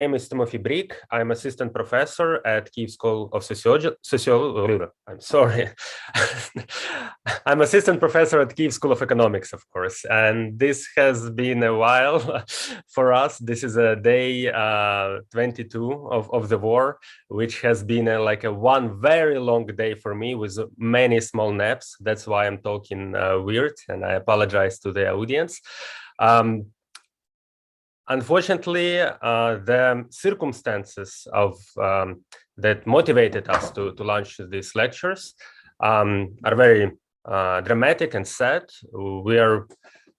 name is Timothy Brik. I'm assistant professor at Kiev School of Sociology. Sociology I'm sorry. I'm assistant professor at Kyiv School of Economics, of course. And this has been a while for us. This is a day uh, 22 of, of the war, which has been a, like a one very long day for me with many small naps. That's why I'm talking uh, weird, and I apologize to the audience. Um, Unfortunately, uh, the circumstances of um, that motivated us to, to launch these lectures um, are very uh, dramatic and sad. We are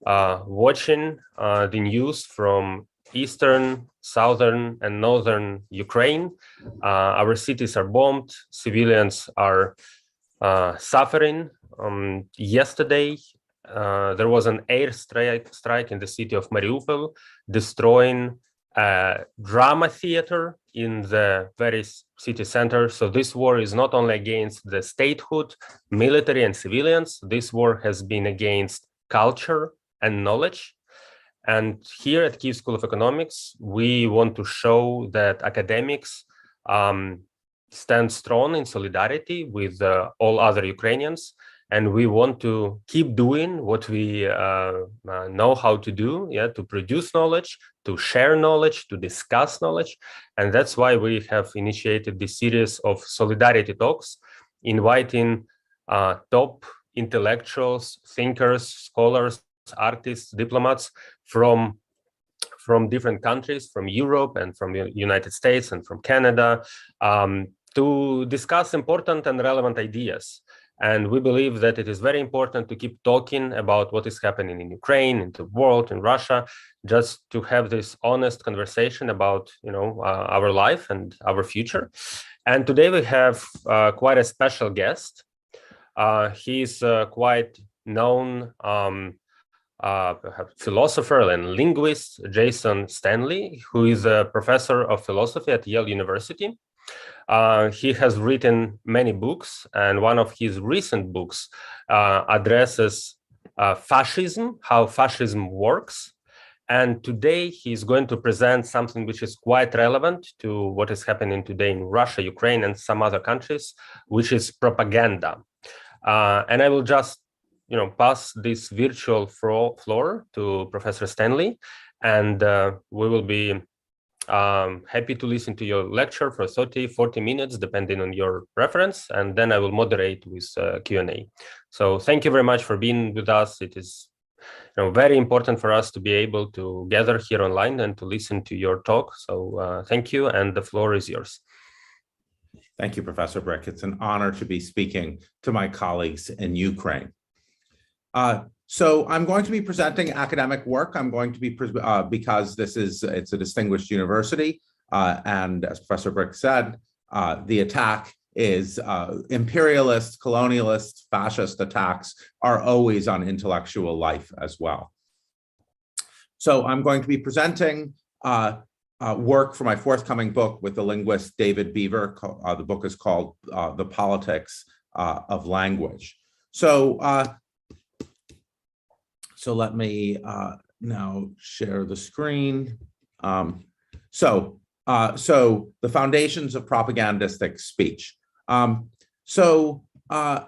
uh, watching uh, the news from eastern, southern, and northern Ukraine. Uh, our cities are bombed. Civilians are uh, suffering. Um, yesterday, uh, there was an air strike, strike in the city of Mariupol, destroying a drama theater in the very city center. So this war is not only against the statehood, military and civilians, this war has been against culture and knowledge. And here at Kyiv School of Economics, we want to show that academics um, stand strong in solidarity with uh, all other Ukrainians and we want to keep doing what we uh, uh, know how to do yeah to produce knowledge to share knowledge to discuss knowledge. And that's why we have initiated this series of solidarity talks inviting uh, top intellectuals thinkers scholars artists diplomats from from different countries from europe and from the united states and from canada um, to discuss important and relevant ideas and we believe that it is very important to keep talking about what is happening in Ukraine, in the world, in Russia, just to have this honest conversation about, you know, uh, our life and our future. And today we have uh, quite a special guest. Uh, he's uh, quite known um, uh, philosopher and linguist, Jason Stanley, who is a professor of philosophy at Yale University. Uh, he has written many books, and one of his recent books uh, addresses uh, fascism, how fascism works. And today he's going to present something which is quite relevant to what is happening today in Russia, Ukraine, and some other countries, which is propaganda. Uh, and I will just, you know, pass this virtual floor to Professor Stanley, and uh, we will be um, happy to listen to your lecture for 30, 40 minutes, depending on your preference, and then I will moderate with uh, Q&A. So thank you very much for being with us. It is you know, very important for us to be able to gather here online and to listen to your talk. So uh, thank you, and the floor is yours. Thank you, Professor Brik. It's an honor to be speaking to my colleagues in Ukraine. Uh, so I'm going to be presenting academic work. I'm going to be, uh, because this is, it's a distinguished university. Uh, and as Professor Brik said, uh, the attack is uh, imperialist, colonialist, fascist attacks are always on intellectual life as well. So I'm going to be presenting uh, uh, work for my forthcoming book with the linguist David Beaver. the book is called The Politics of Language. So so let me uh, now share the screen. Um, so, uh, so the foundations of propagandistic speech. Um, so, uh,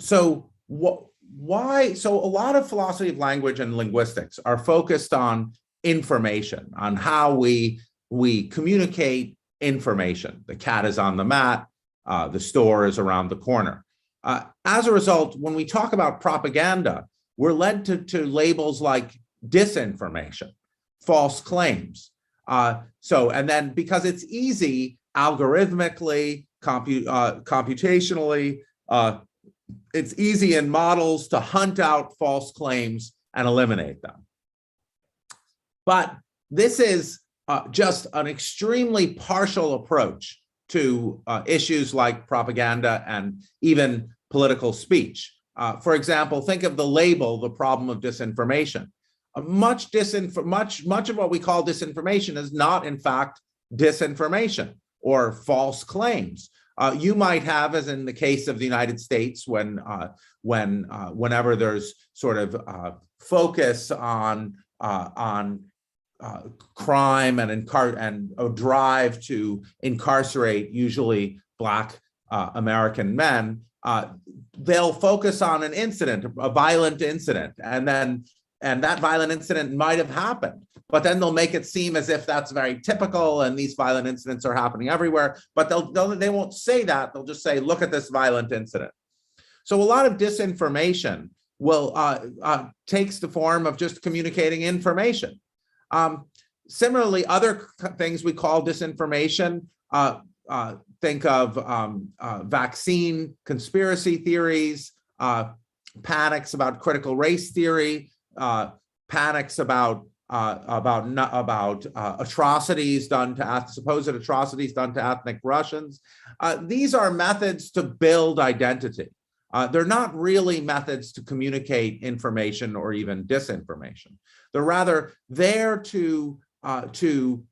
so? Why? So a lot of philosophy of language and linguistics are focused on information, on how we we communicate information. The cat is on the mat. Uh, the store is around the corner. Uh, as a result, when we talk about propaganda, we're led to, to labels like disinformation, false claims. Uh, so, and then because it's easy algorithmically, compute, uh, computationally, uh, it's easy in models to hunt out false claims and eliminate them. But this is uh, just an extremely partial approach to uh, issues like propaganda and even political speech. Uh, for example, think of the label, the problem of disinformation. Uh, much disinf much much of what we call disinformation is not, in fact, disinformation or false claims. Uh, you might have, as in the case of the United States, when uh, when whenever there's sort of focus on on uh, crime and incar- and a drive to incarcerate usually black uh, American men, uh, they'll focus on an incident, a violent incident, and then and that violent incident might have happened, but then they'll make it seem as if that's very typical and these violent incidents are happening everywhere. But they'll, they'll they won't say that. They'll just say, "Look at this violent incident." So a lot of disinformation will uh, uh, takes the form of just communicating information. Um, similarly, other things we call disinformation. Uh, uh, think of um, uh, vaccine conspiracy theories, uh, panics about critical race theory, uh, panics about uh, about about uh, atrocities done to supposed atrocities done to ethnic Russians. Uh, these are methods to build identity. They're not really methods to communicate information or even disinformation. They're rather there to to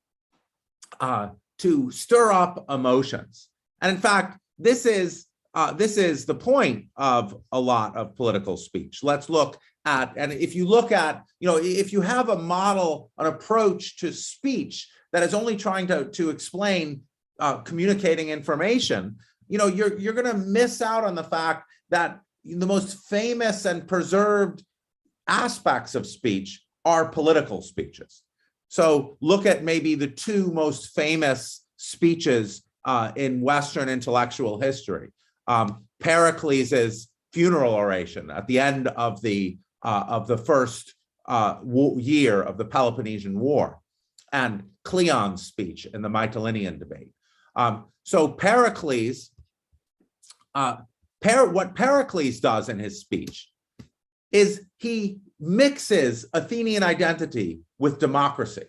to stir up emotions. And in fact, this is uh, this is the point of a lot of political speech. Let's look at and if you look at you know if you have a model an approach to speech that is only trying to to explain uh, communicating information, you know you're you're going to miss out on the fact that the most famous and preserved aspects of speech are political speeches. So look at maybe the two most famous speeches uh, in Western intellectual history. Um, Pericles' funeral oration at the end of the uh, of the first uh, wo- year of the Peloponnesian War, and Cleon's speech in the Mytilenean debate. Um, so Pericles, uh, Per- what Pericles does in his speech is he mixes Athenian identity with democracy,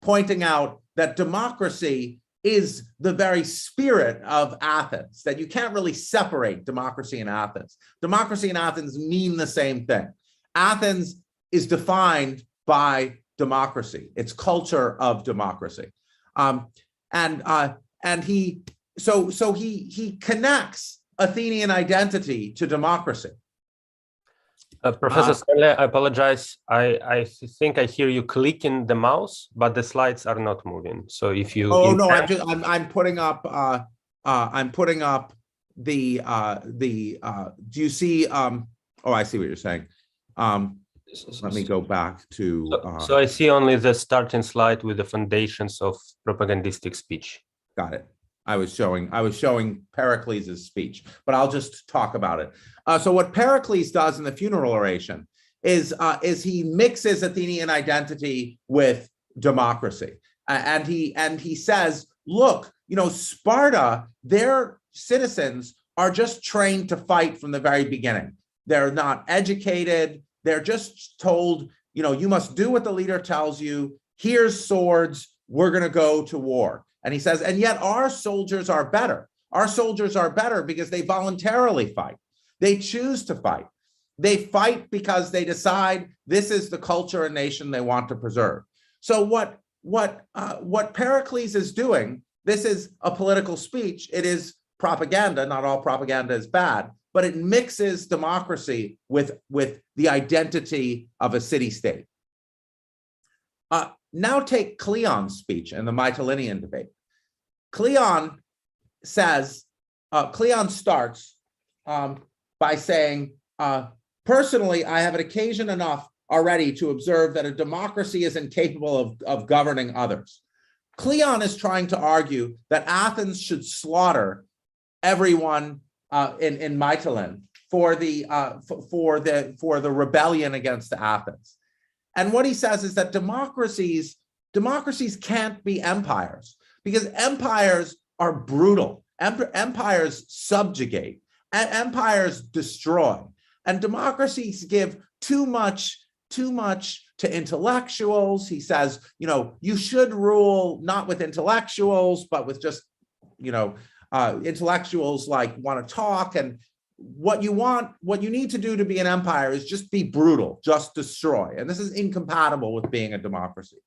pointing out that democracy is the very spirit of Athens, that you can't really separate democracy and Athens. Democracy and Athens mean the same thing. Athens is defined by democracy, its culture of democracy. Um, and uh, and he so so he he connects Athenian identity to democracy. Uh, Professor Uh, Stanley, I apologize. I, I think I hear you clicking the mouse, but the slides are not moving. So if you Oh no, I'm just I'm I'm putting up uh uh I'm putting up the uh the uh do you see um oh I see what you're saying. Um let me go back to So, uh so I see only the starting slide with the foundations of propagandistic speech. got it. I was showing I was showing Pericles' speech, but I'll just talk about it. Uh so what Pericles does in the funeral oration is uh is he mixes Athenian identity with democracy. A- and he and he says, look, you know, Sparta, their citizens are just trained to fight from the very beginning. They're not educated. They're just told, you know, you must do what the leader tells you. Here's swords. We're going to go to war. And he says, and yet our soldiers are better. Our soldiers are better because they voluntarily fight. They choose to fight. They fight because they decide this is the culture and nation they want to preserve. So what what uh, what Pericles is doing? This is a political speech. It is propaganda. Not all propaganda is bad, but it mixes democracy with with the identity of a city state. Uh, now take Cleon's speech in the Mytilenean debate. Cleon says, uh, Cleon starts um, by saying, uh, personally, I have an occasion enough already to observe that a democracy is incapable of, of governing others. Cleon is trying to argue that Athens should slaughter everyone uh, in, in Mytilene for the, uh, f- for, the, for the rebellion against Athens. And what he says is that democracies, democracies can't be empires because empires are brutal. Empires subjugate, and empires destroy, and democracies give too much, too much to intellectuals. He says, you know, you should rule not with intellectuals, but with just, you know, uh, intellectuals like want to talk and what you want, what you need to do to be an empire is just be brutal, just destroy. And this is incompatible with being a democracy.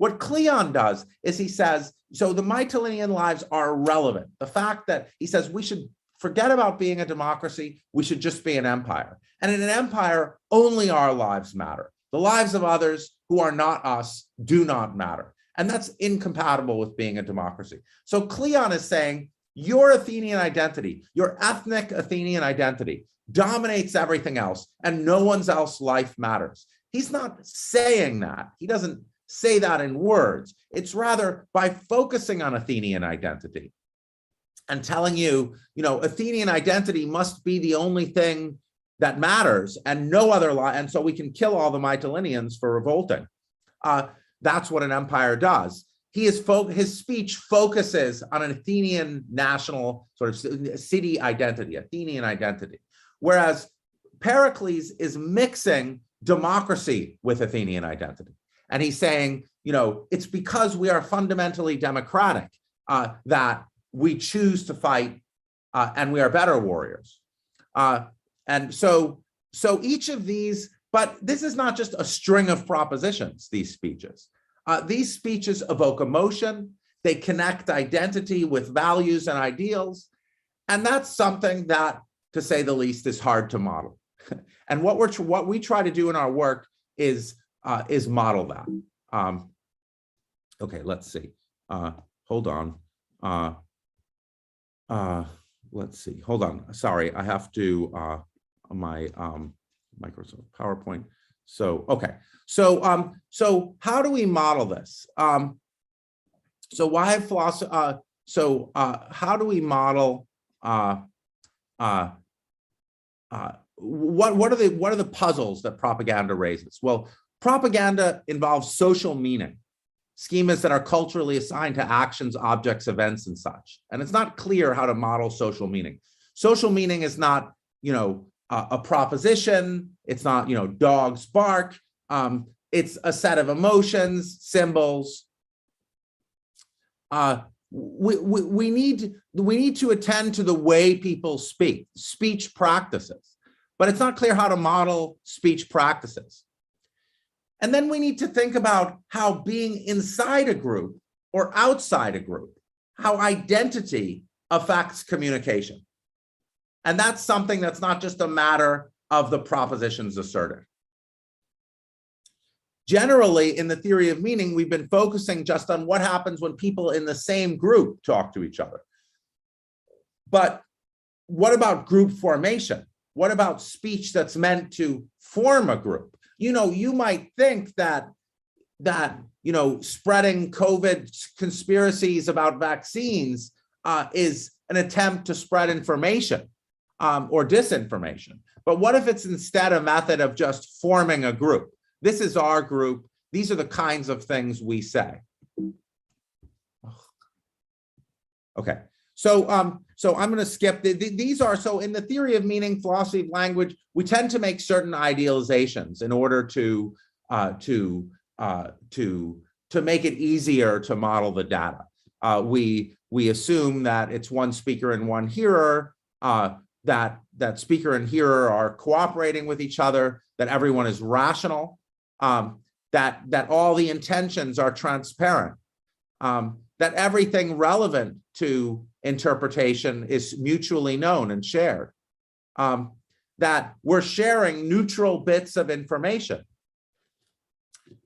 What Cleon does is he says, so the Mytilenean lives are irrelevant. The fact that he says we should forget about being a democracy, we should just be an empire. And in an empire, only our lives matter. The lives of others who are not us do not matter. And that's incompatible with being a democracy. So Cleon is saying your Athenian identity, your ethnic Athenian identity dominates everything else and no one's else life matters. He's not saying that. He doesn't say that in words. It's rather by focusing on Athenian identity and telling you, you know, Athenian identity must be the only thing that matters and no other lie. And so we can kill all the Mytileneans for revolting. Uh, that's what an empire does. He is fo- his speech focuses on an Athenian national sort of city identity, Athenian identity. Whereas Pericles is mixing democracy with Athenian identity. And he's saying, you know, it's because we are fundamentally democratic uh, that we choose to fight uh, and we are better warriors. Uh, and so, so each of these, but this is not just a string of propositions, these speeches. Uh, these speeches evoke emotion, they connect identity with values and ideals. And that's something that, to say the least, is hard to model. and what we're what we try to do in our work is uh, is model that. Um, okay, let's see. Uh, hold on. Uh, uh, let's see. Hold on. Sorry, I have to uh, my um, Microsoft PowerPoint. So okay. So um, so how do we model this? Um, so why philosophy? Uh, so uh, how do we model? Uh, uh, uh, what what are the what are the puzzles that propaganda raises? Well, propaganda involves social meaning, schemas that are culturally assigned to actions, objects, events, and such. And it's not clear how to model social meaning. Social meaning is not, you know, a, a proposition. It's not, you know, dogs bark. Um, it's a set of emotions, symbols. Uh, we, we, we need we need to attend to the way people speak, speech practices, but it's not clear how to model speech practices. And then we need to think about how being inside a group or outside a group, how identity affects communication. And that's something that's not just a matter of the propositions asserted. Generally, in the theory of meaning, we've been focusing just on what happens when people in the same group talk to each other. But what about group formation? What about speech that's meant to form a group? You know, you might think that that you know spreading COVID conspiracies about vaccines uh, is an attempt to spread information um, or disinformation. But what if it's instead a method of just forming a group? This is our group. These are the kinds of things we say. Okay, so um, so I'm going to skip. The, the- these are so in the theory of meaning, philosophy of language, we tend to make certain idealizations in order to uh, to uh, to to make it easier to model the data. Uh, we we assume that it's one speaker and one hearer. Uh, that that speaker and hearer are cooperating with each other. That everyone is rational. Um, that that all the intentions are transparent. Um, that everything relevant to interpretation is mutually known and shared. Um, that we're sharing neutral bits of information.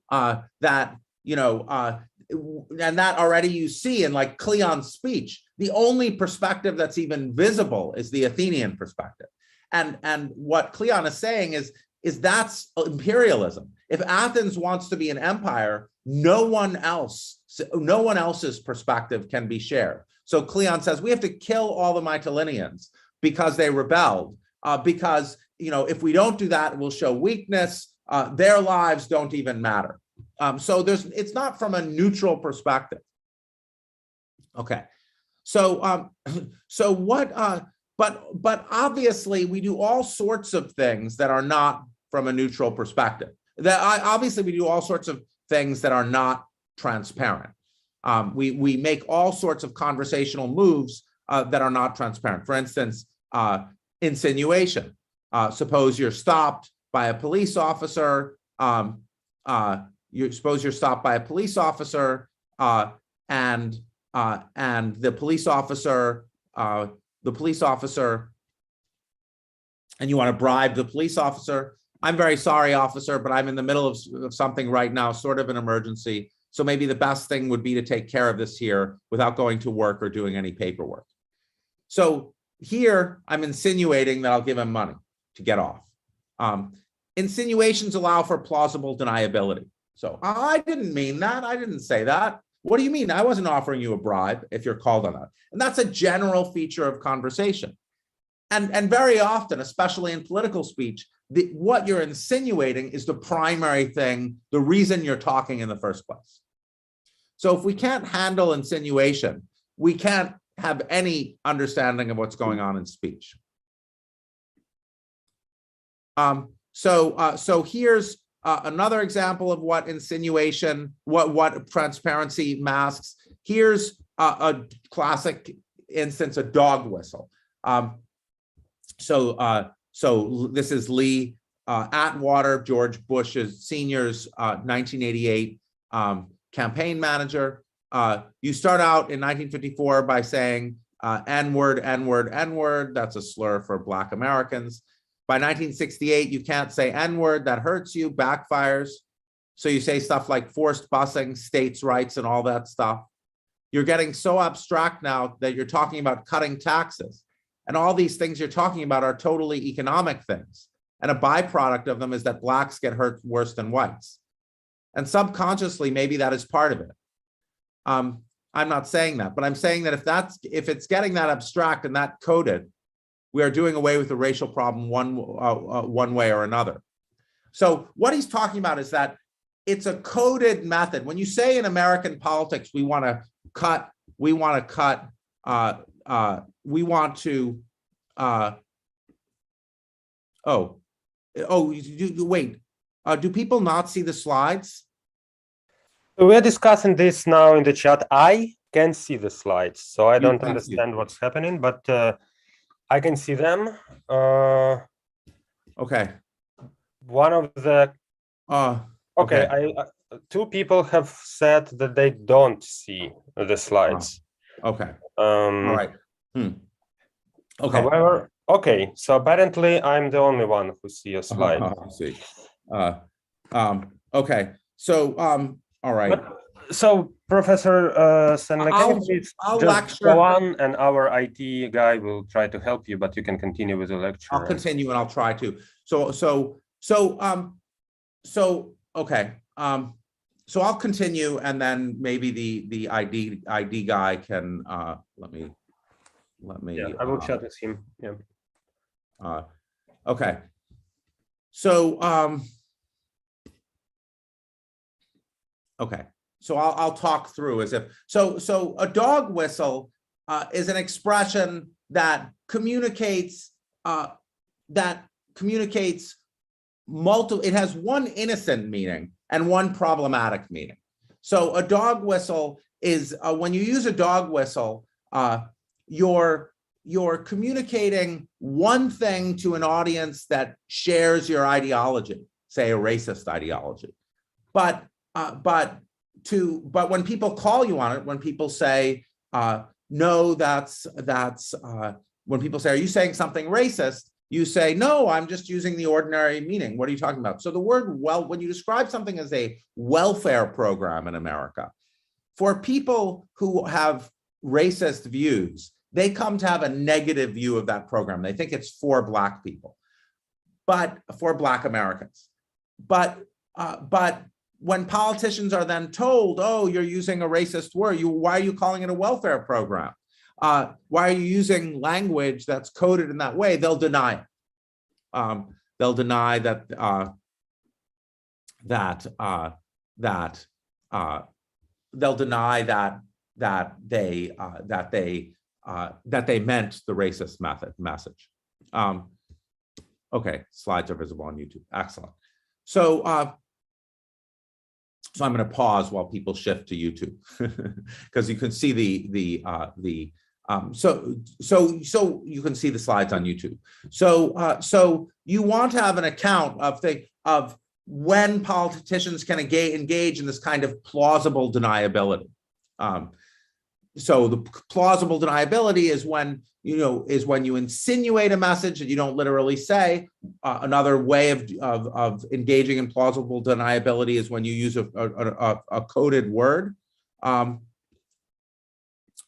Uh, that, you know, uh, and that already you see in like Cleon's speech, the only perspective that's even visible is the Athenian perspective. And, and what Cleon is saying is, is that's imperialism. If Athens wants to be an empire, no one else, no one else's perspective can be shared. So Cleon says we have to kill all the Mytileneans because they rebelled. Uh, because you know, if we don't do that, we'll show weakness. Uh, their lives don't even matter. Um, so there's, it's not from a neutral perspective. Okay, so um, so what? Uh, but but obviously we do all sorts of things that are not from a neutral perspective. That I, obviously we do all sorts of things that are not transparent. Um, we we make all sorts of conversational moves uh, that are not transparent. For instance, uh, insinuation. Uh, suppose you're stopped by a police officer. Um, uh, you suppose you're stopped by a police officer, uh, and uh, and the police officer, the police officer, and you want to bribe the police officer. I'm very sorry, officer, but I'm in the middle of, of something right now, sort of an emergency. So maybe the best thing would be to take care of this here without going to work or doing any paperwork. So here, I'm insinuating that I'll give him money to get off. Um, insinuations allow for plausible deniability. So I didn't mean that. I didn't say that. What do you mean? I wasn't offering you a bribe if you're called on that. And that's a general feature of conversation. And, and very often, especially in political speech, the, what you're insinuating is the primary thing, the reason you're talking in the first place. So if we can't handle insinuation, we can't have any understanding of what's going on in speech. Um, so, uh, so here's uh, another example of what insinuation, what, what transparency masks. Here's a, a classic instance, a dog whistle. Um, so, uh, so this is Lee uh, Atwater, George Bush's senior's uh, 1988 um, campaign manager. Uh, you start out in 1954 by saying uh, N-word, N-word, N-word. That's a slur for Black Americans. By 1968, you can't say N-word. That hurts you, backfires. So you say stuff like forced busing, states' rights, and all that stuff. You're getting so abstract now that you're talking about cutting taxes. And all these things you're talking about are totally economic things. And a byproduct of them is that blacks get hurt worse than whites. And subconsciously, maybe that is part of it. Um, I'm not saying that, but I'm saying that if that's, if it's getting that abstract and that coded, we are doing away with the racial problem one, uh, uh, one way or another. So what he's talking about is that it's a coded method. When you say in American politics, we want to cut, we want to cut, uh, uh, we want to, uh, oh, oh, you, you, wait, uh, do people not see the slides? We're discussing this now in the chat. I can see the slides, so I don't understand what's happening, but uh, I can see them. Uh, Okay, one of the uh, okay, Okay. I uh, two people have said that they don't see the slides. okay, Um, all right. Hmm. Okay. However, okay, so apparently I'm the only one who see a slide. Uh, I See, uh, um, okay, so, um, all right, But- So Professor uh, Stanley, can I'll- please I'll just lecture. go on and our IT guy will try to help you, but you can continue with the lecture. I'll continue and I'll try to. So, so, so, um, so, okay, um, so I'll continue and then maybe the, the ID, ID guy can, uh, let me, let me. Yeah, I will uh, chat with him. Yeah. Uh, okay. So, um. Okay, so I'll, I'll talk through as if, so, so a dog whistle, uh, is an expression that communicates, uh, that communicates multiple, it has one innocent meaning and one problematic meaning. So a dog whistle is, uh, when you use a dog whistle, uh, you're, you're communicating one thing to an audience that shares your ideology, say a racist ideology. But, uh, but to, but when people call you on it, when people say, uh, no, that's, that's, uh, when people say, are you saying something racist? You say, no, I'm just using the ordinary meaning. What are you talking about? So the word well, when you describe something as a welfare program in America, for people who have racist views, they come to have a negative view of that program. They think it's for Black people, but for Black Americans. But, uh, but when politicians are then told, oh, you're using a racist word, you, why are you calling it a welfare program? Uh, why are you using language that's coded in that way? They'll deny it. Um, they'll deny that, uh, that, uh, that, uh, they'll deny that, that they, uh, that they, uh, that they meant the racist method, message. Um, okay, slides are visible on YouTube. Excellent. So, so I'm going to pause while people shift to YouTube because you can see the, the, uh, the, um, so, so, so you can see the slides on YouTube. So, uh, so you want to have an account of the, of when politicians can engage, engage in this kind of plausible deniability. Um, so the plausible deniability is when, you know, is when you insinuate a message that you don't literally say. Uh, another way of, of, of engaging in plausible deniability is when you use a, a, a, a coded word. Um,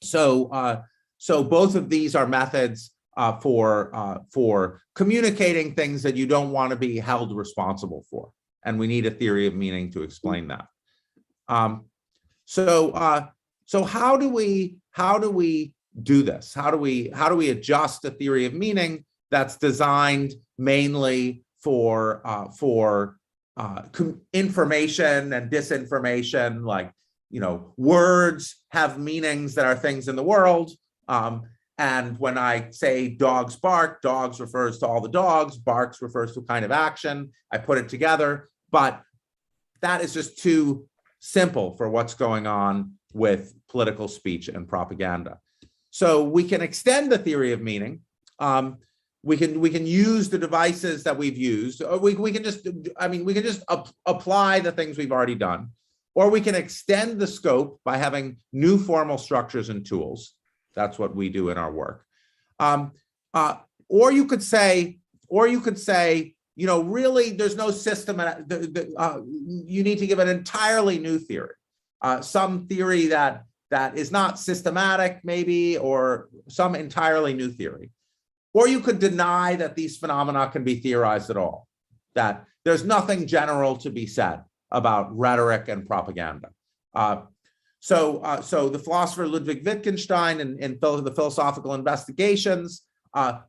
so, uh, so both of these are methods uh, for, uh, for communicating things that you don't want to be held responsible for. And we need a theory of meaning to explain that. Um, so, uh, so how do we, how do we do this? How do we, how do we adjust a theory of meaning that's designed mainly for, uh, for uh, information and disinformation, like, you know, words have meanings that are things in the world. Um, and when I say dogs bark, dogs refers to all the dogs, barks refers to kind of action. I put it together, but that is just too simple for what's going on with political speech and propaganda. So we can extend the theory of meaning. Um, we can we can use the devices that we've used, or we, we can just I mean we can just ap- apply the things we've already done, or we can extend the scope by having new formal structures and tools. That's what we do in our work. Um, uh, or you could say, or you could say, you know, really, there's no system. uh, the- the, uh, you need to give an entirely new theory, uh, some theory that that is not systematic, maybe, or some entirely new theory. Or you could deny that these phenomena can be theorized at all. That there's nothing general to be said about rhetoric and propaganda. Uh, so, uh, so the philosopher Ludwig Wittgenstein in, in the philosophical investigations, uh,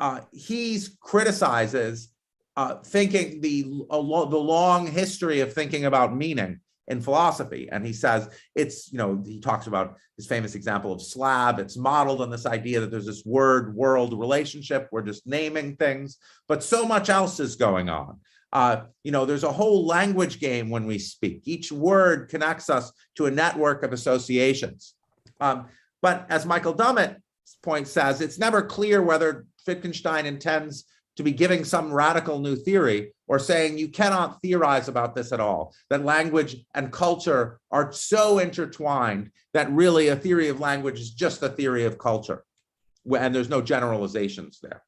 uh, he's criticizes uh, thinking the the long history of thinking about meaning in philosophy, and he says it's you know he talks about his famous example of slab. It's modeled on this idea that there's this word world relationship. We're just naming things, but so much else is going on. Uh, you know, there's a whole language game when we speak. Each word connects us to a network of associations. Um, but as Michael Dummett's point says, it's never clear whether Wittgenstein intends to be giving some radical new theory or saying you cannot theorize about this at all, that language and culture are so intertwined that really a theory of language is just a theory of culture, and there's no generalizations there.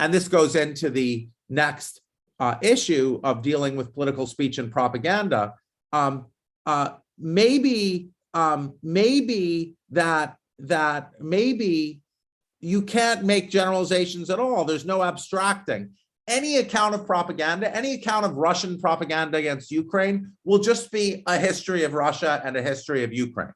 And this goes into the next uh, issue of dealing with political speech and propaganda. Um, uh, maybe, um, maybe that that maybe you can't make generalizations at all. There's no abstracting. Any account of propaganda, any account of Russian propaganda against Ukraine will just be a history of Russia and a history of Ukraine.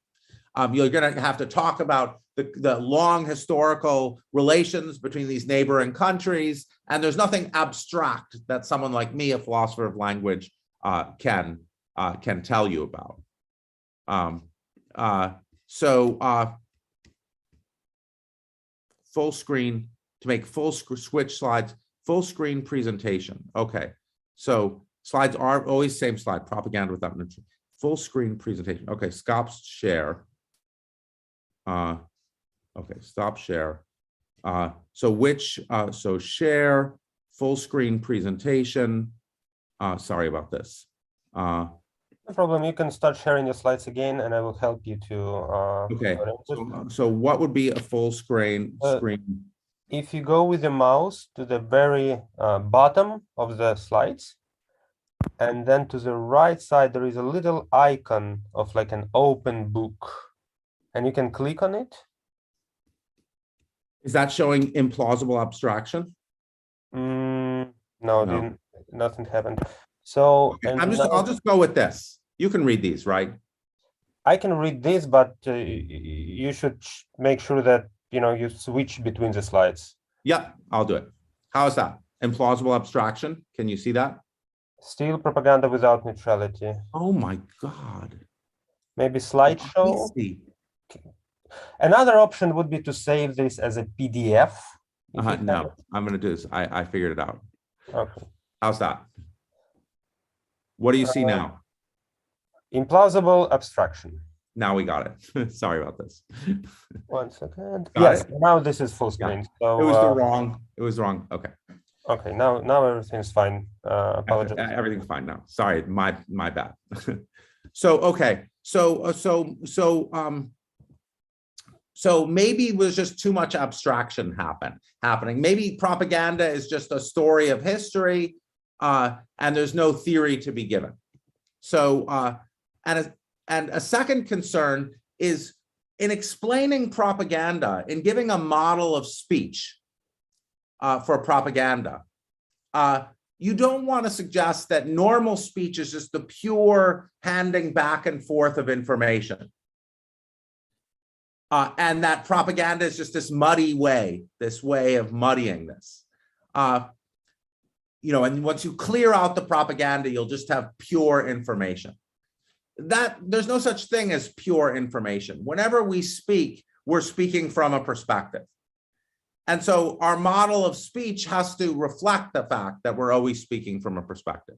Um, you're going to have to talk about the, the long historical relations between these neighboring countries, and there's nothing abstract that someone like me, a philosopher of language, uh, can uh, can tell you about. Um, uh, so, uh, full screen to make full sc- switch slides, full screen presentation. Okay, so slides are always same slide, propaganda without mention. Full screen presentation. Okay, stop share. Uh, okay, stop share. Uh, so which, uh, so share, full screen presentation. Uh, sorry about this. Uh, No problem. You can start sharing your slides again, and I will help you to. Uh, Okay, so, so what would be a full screen, Uh, screen? If you go with the mouse to the very uh, bottom of the slides, and then to the right side, there is a little icon of like an open book, and you can click on it. Is that showing implausible abstraction? Mm, no, No. didn't, nothing happened. So, Okay, I'm just, I'll just go with this. You can read these, right? I can read this, but uh, you should make sure that you know you switch between the slides. Yeah, I'll do it. How is that? Implausible abstraction? Can you see that? Still propaganda without neutrality. Oh my God. Maybe slideshow. Another option would be to save this as a PDF. Uh-huh, no, it. I'm gonna do this. I, I figured it out. Okay. How's that? What do you see Uh, now? Implausible abstraction. Now we got it. Sorry about this. One second. Got yes, it? now this is full Yeah. screen. So It was the uh, wrong, it was wrong. Okay. okay, now now everything's fine. Uh, apologize. Everything's fine now. Sorry, my, my bad. so, okay, so, uh, so, so, um, so maybe it was just too much abstraction happen, happening. Maybe propaganda is just a story of history, uh, and there's no theory to be given. So, uh, and a, and a second concern is in explaining propaganda, in giving a model of speech uh, for propaganda, uh, you don't want to suggest that normal speech is just the pure handing back and forth of information. Uh, and that propaganda is just this muddy way, this way of muddying this. Uh, you know, and once you clear out the propaganda, you'll just have pure information. That there's no such thing as pure information. Whenever we speak, we're speaking from a perspective. And so our model of speech has to reflect the fact that we're always speaking from a perspective.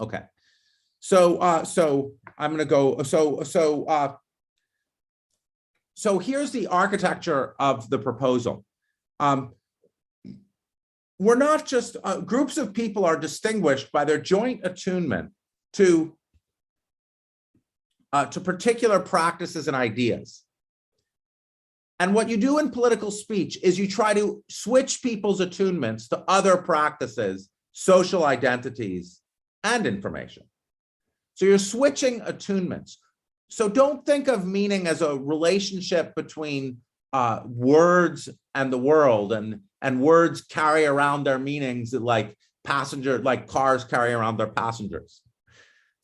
Okay. So, uh, so I'm gonna go, so, so, uh, so here's the architecture of the proposal. Um, we're not just, uh, groups of people are distinguished by their joint attunement to uh, to particular practices and ideas. And what you do in political speech is you try to switch people's attunements to other practices, social identities, and information. So you're switching attunements. So don't think of meaning as a relationship between uh, words and the world, and and words carry around their meanings like passenger, like cars carry around their passengers.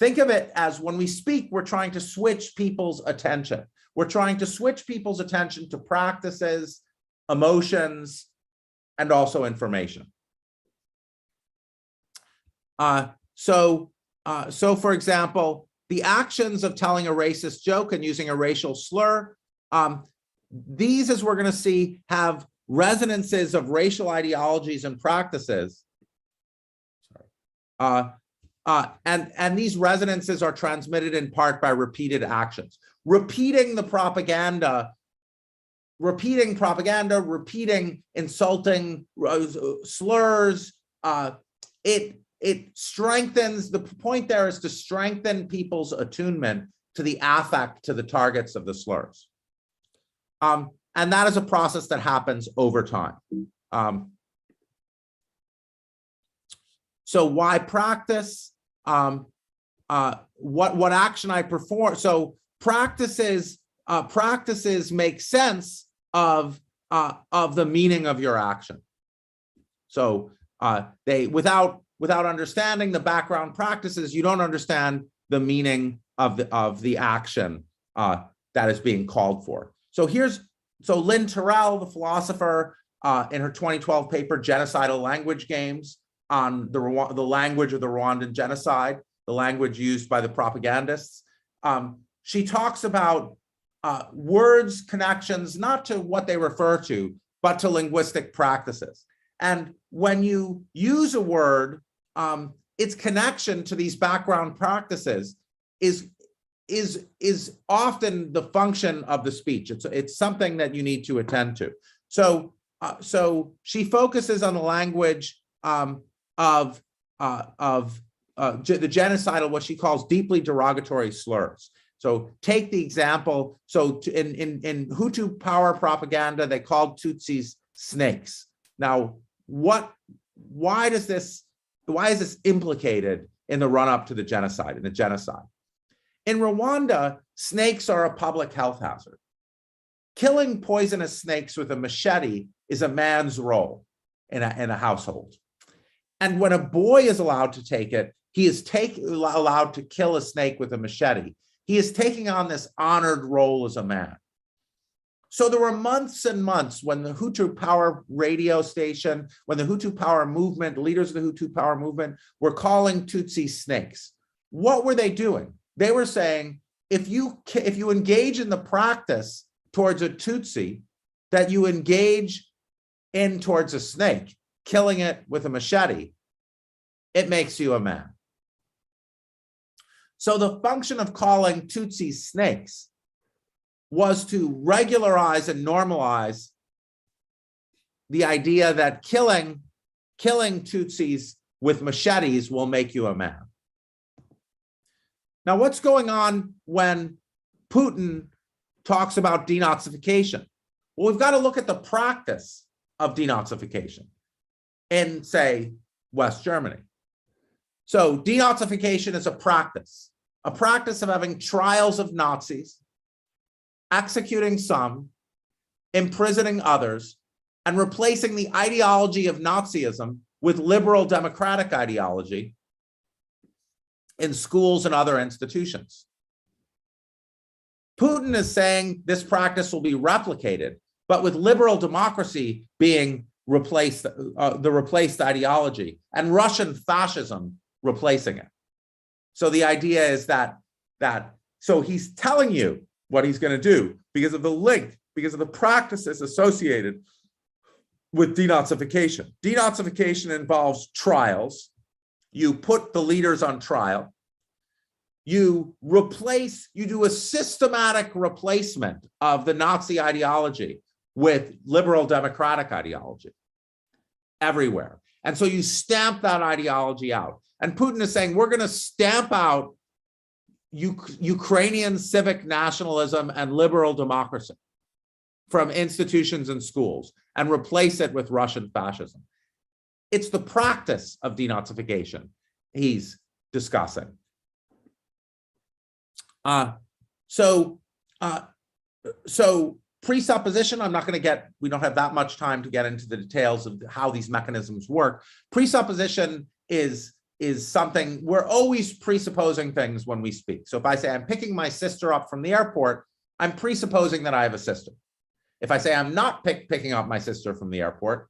Think of it as when we speak, we're trying to switch people's attention. We're trying to switch people's attention to practices, emotions, and also information. Uh, so, uh, so for example, the actions of telling a racist joke and using a racial slur, um, these, as we're going to see, have resonances of racial ideologies and practices. Sorry. Uh, uh, and, and these resonances are transmitted in part by repeated actions. Repeating the propaganda, repeating propaganda, repeating insulting uh, slurs, uh, it, it strengthens, the point there is to strengthen people's attunement to the affect to the targets of the slurs. Um, and that is a process that happens over time. Um, so why practice? Um, uh, what what action I perform? So practices uh, practices make sense of uh, of the meaning of your action. So uh, they without without understanding the background practices, you don't understand the meaning of the of the action uh, that is being called for. So here's so Lynne Tirrell, the philosopher, uh, in her 2012 paper, Genocidal Language Games, on the, the language of the Rwandan genocide, the language used by the propagandists. Um, she talks about uh, words connections, not to what they refer to, but to linguistic practices. And when you use a word, um, its connection to these background practices is is is often the function of the speech. It's it's something that you need to attend to. So uh, so she focuses on the language um, of uh, of uh, the genocidal, what she calls deeply derogatory slurs. So take the example. So in in in Hutu power propaganda, they called Tutsis snakes. Now, what? Why does this? Why is this implicated in the run up to the genocide? In the genocide, in Rwanda, snakes are a public health hazard. Killing poisonous snakes with a machete is a man's role in a, in a household. And when a boy is allowed to take it, he is take, allowed to kill a snake with a machete. He is taking on this honored role as a man. So there were months and months when the Hutu Power radio station, when the Hutu Power movement, leaders of the Hutu Power movement were calling Tutsi snakes. What were they doing? They were saying, if you if you engage in the practice towards a Tutsi, that you engage in towards a snake killing it with a machete, it makes you a man. So the function of calling Tutsis snakes was to regularize and normalize the idea that killing killing Tutsis with machetes will make you a man. Now, what's going on when Putin talks about denazification? Well, we've got to look at the practice of denazification in, say, West Germany. So denazification is a practice, a practice of having trials of Nazis, executing some, imprisoning others, and replacing the ideology of Nazism with liberal democratic ideology in schools and other institutions. Putin is saying this practice will be replicated, but with liberal democracy being replaced, uh, the replaced ideology, and Russian fascism replacing it. So the idea is that that so he's telling you what he's going to do because of the link, because of the practices associated with denazification. Denazification involves trials. You put the leaders on trial. You replace, you do a systematic replacement of the Nazi ideology with liberal democratic ideology everywhere. And so you stamp that ideology out. And Putin is saying, we're going to stamp out Uk- Ukrainian civic nationalism and liberal democracy from institutions and schools and replace it with Russian fascism. It's the practice of denazification he's discussing. Uh, so, uh, so presupposition, I'm not going to get, we don't have that much time to get into the details of how these mechanisms work. Presupposition is is something we're always presupposing things when we speak. So if I say I'm picking my sister up from the airport, I'm presupposing that I have a sister. If I say I'm not pick, picking up my sister from the airport,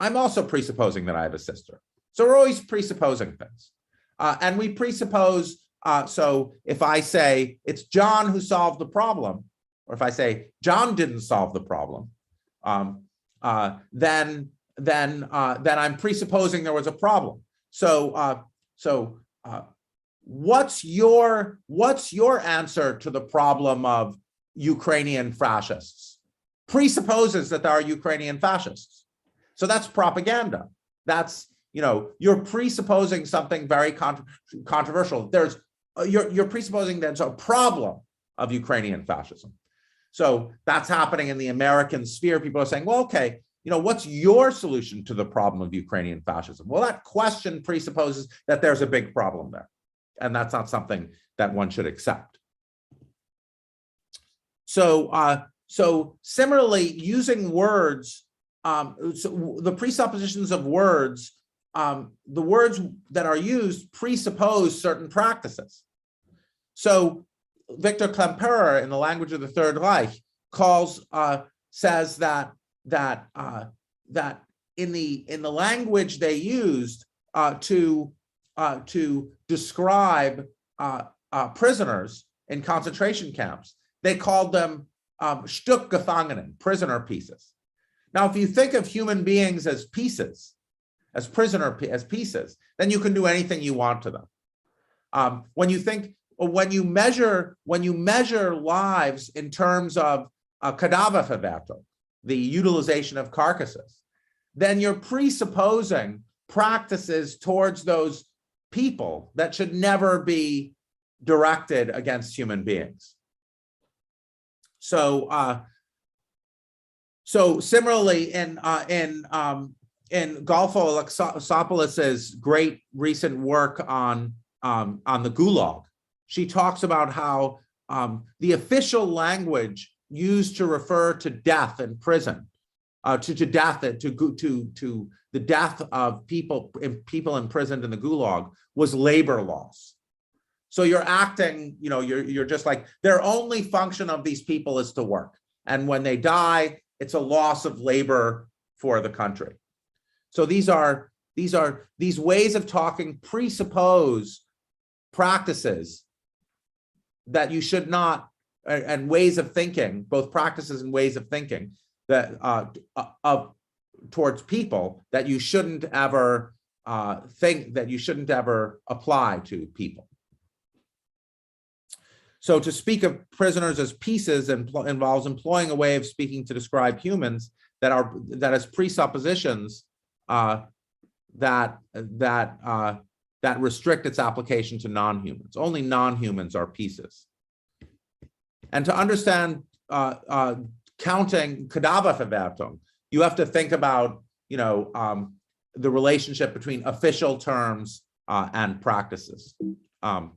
I'm also presupposing that I have a sister. So we're always presupposing things. Uh, and we presuppose, uh, so if I say it's John who solved the problem, or if I say John didn't solve the problem, um, uh, then then uh, then I'm presupposing there was a problem. So uh, so uh, what's your what's your answer to the problem of Ukrainian fascists? Presupposes that there are Ukrainian fascists. So that's propaganda. That's you know you're presupposing something very contro- controversial. There's uh, you're you're presupposing there's a problem of Ukrainian fascism. So that's happening in the American sphere. People are saying, well, okay, you know, what's your solution to the problem of Ukrainian fascism? Well, that question presupposes that there's a big problem there. And that's not something that one should accept. So, uh, so similarly, using words, um, so the presuppositions of words, um, the words that are used presuppose certain practices. So Victor Klemperer in the language of the Third Reich calls uh, says that that uh, that in the in the language they used uh, to uh, to describe uh, uh, prisoners in concentration camps, they called them um, Stückgefangenen, prisoner pieces. Now, if you think of human beings as pieces, as prisoner as pieces, then you can do anything you want to them. Um, when you think when you measure when you measure lives in terms of uh, Kadaververwertung, the utilization of carcasses, then you're presupposing practices towards those people that should never be directed against human beings. So, uh, so similarly, in uh, in um, in Golfo Alexopoulos's great recent work on um, on the Gulag, she talks about how um, the official language used to refer to death in prison, uh, to, to death, to, to, to the death of people, people imprisoned in the gulag was labor loss. So you're acting, you know, you're, you're just like, their only function of these people is to work. And when they die, it's a loss of labor for the country. So these are, these are, these ways of talking presuppose practices that you should not and ways of thinking, both practices and ways of thinking that uh, uh, of towards people that you shouldn't ever uh, think that you shouldn't ever apply to people. So to speak of prisoners as pieces impl involves employing a way of speaking to describe humans that are that as presuppositions uh, that that uh, that restrict its application to non-humans. Only non-humans are pieces. And to understand uh, uh, counting Kadaververwertung, you have to think about, you know, um, the relationship between official terms uh, and practices. Um,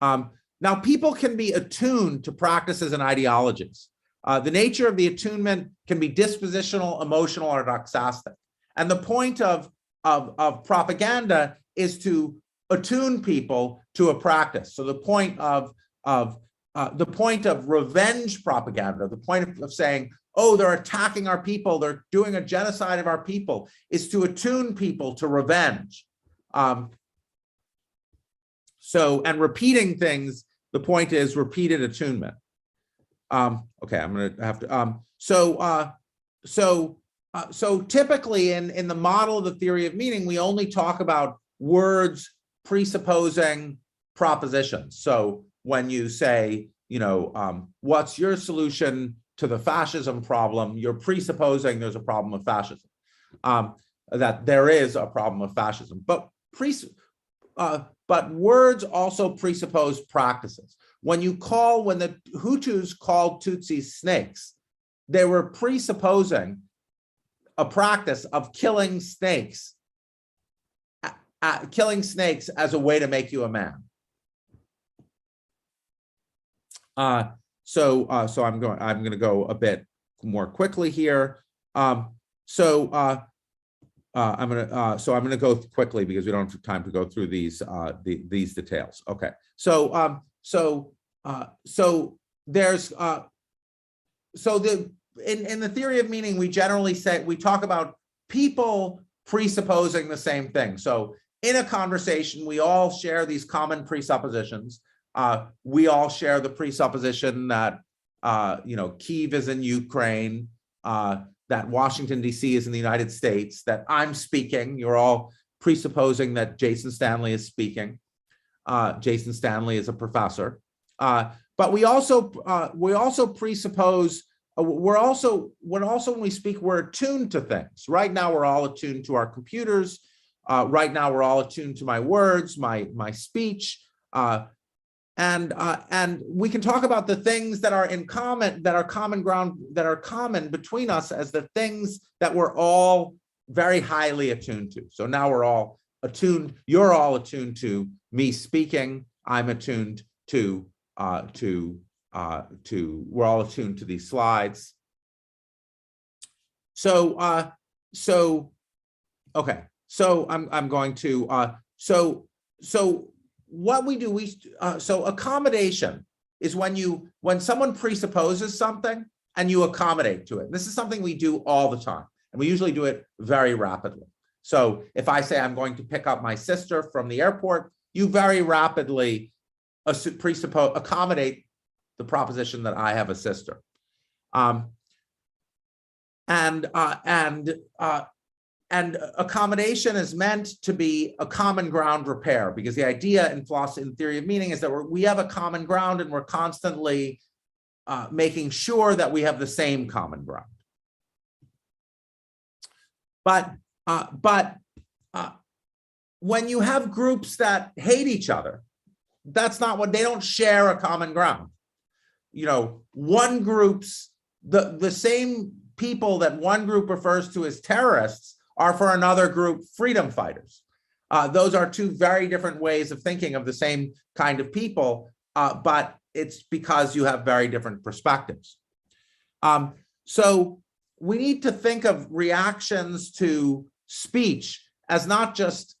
um, now, people can be attuned to practices and ideologies. Uh, the nature of the attunement can be dispositional, emotional, or doxastic. And the point of, of, of propaganda is to attune people to a practice. So the point of, of uh, the point of revenge propaganda, the point of, of saying, oh, they're attacking our people, they're doing a genocide of our people, is to attune people to revenge. Um, so, and repeating things, the point is repeated attunement. Um, okay, I'm gonna have to, um, so, uh, so, uh, so typically in, in the model of the theory of meaning, we only talk about words presupposing propositions. So when you say, you know, um, what's your solution to the fascism problem? You're presupposing there's a problem of fascism. Um, that there is a problem of fascism, but pre, uh, but words also presuppose practices. When you call, when the Hutus called Tutsis snakes, they were presupposing a practice of killing snakes, uh, killing snakes as a way to make you a man. Uh, so, uh, so I'm going, I'm going to go a bit more quickly here. Um, so, uh, uh, I'm gonna, uh, so I'm gonna go quickly because we don't have time to go through these, the, these details. Okay, so, um, so, so there's, so the, in, in the theory of meaning, we generally say, we talk about people presupposing the same thing. So in a conversation, we all share these common presuppositions. Uh, we all share the presupposition that, uh, you know, Kiev is in Ukraine, uh, that Washington DC is in the United States, that I'm speaking, you're all presupposing that Jason Stanley is speaking. Uh, Jason Stanley is a professor. Uh, but we also uh, we also presuppose we're also when also when we speak we're attuned to things. Right now we're all attuned to our computers. Uh, right now we're all attuned to my words, my my speech. Uh, and uh, and we can talk about the things that are in common that are common ground that are common between us as the things that we're all very highly attuned to so now we're all attuned you're all attuned to me speaking i'm attuned to uh to uh to we're all attuned to these slides so uh so okay so i'm i'm going to uh so so what we do, we, uh, so accommodation is when you, when someone presupposes something and you accommodate to it. This is something we do all the time, and we usually do it very rapidly. So if I say I'm going to pick up my sister from the airport, you very rapidly presuppose, accommodate the proposition that I have a sister. Um, and, uh, and, uh, and accommodation is meant to be a common ground repair because the idea in philosophy and theory of meaning is that we have a common ground and we're constantly uh, making sure that we have the same common ground. But uh, but uh, when you have groups that hate each other, that's not what they don't share a common ground. You know, one group's the the same people that one group refers to as terrorists are for another group freedom fighters. Uh, those are two very different ways of thinking of the same kind of people, uh, but it's because you have very different perspectives. Um, so we need to think of reactions to speech as not just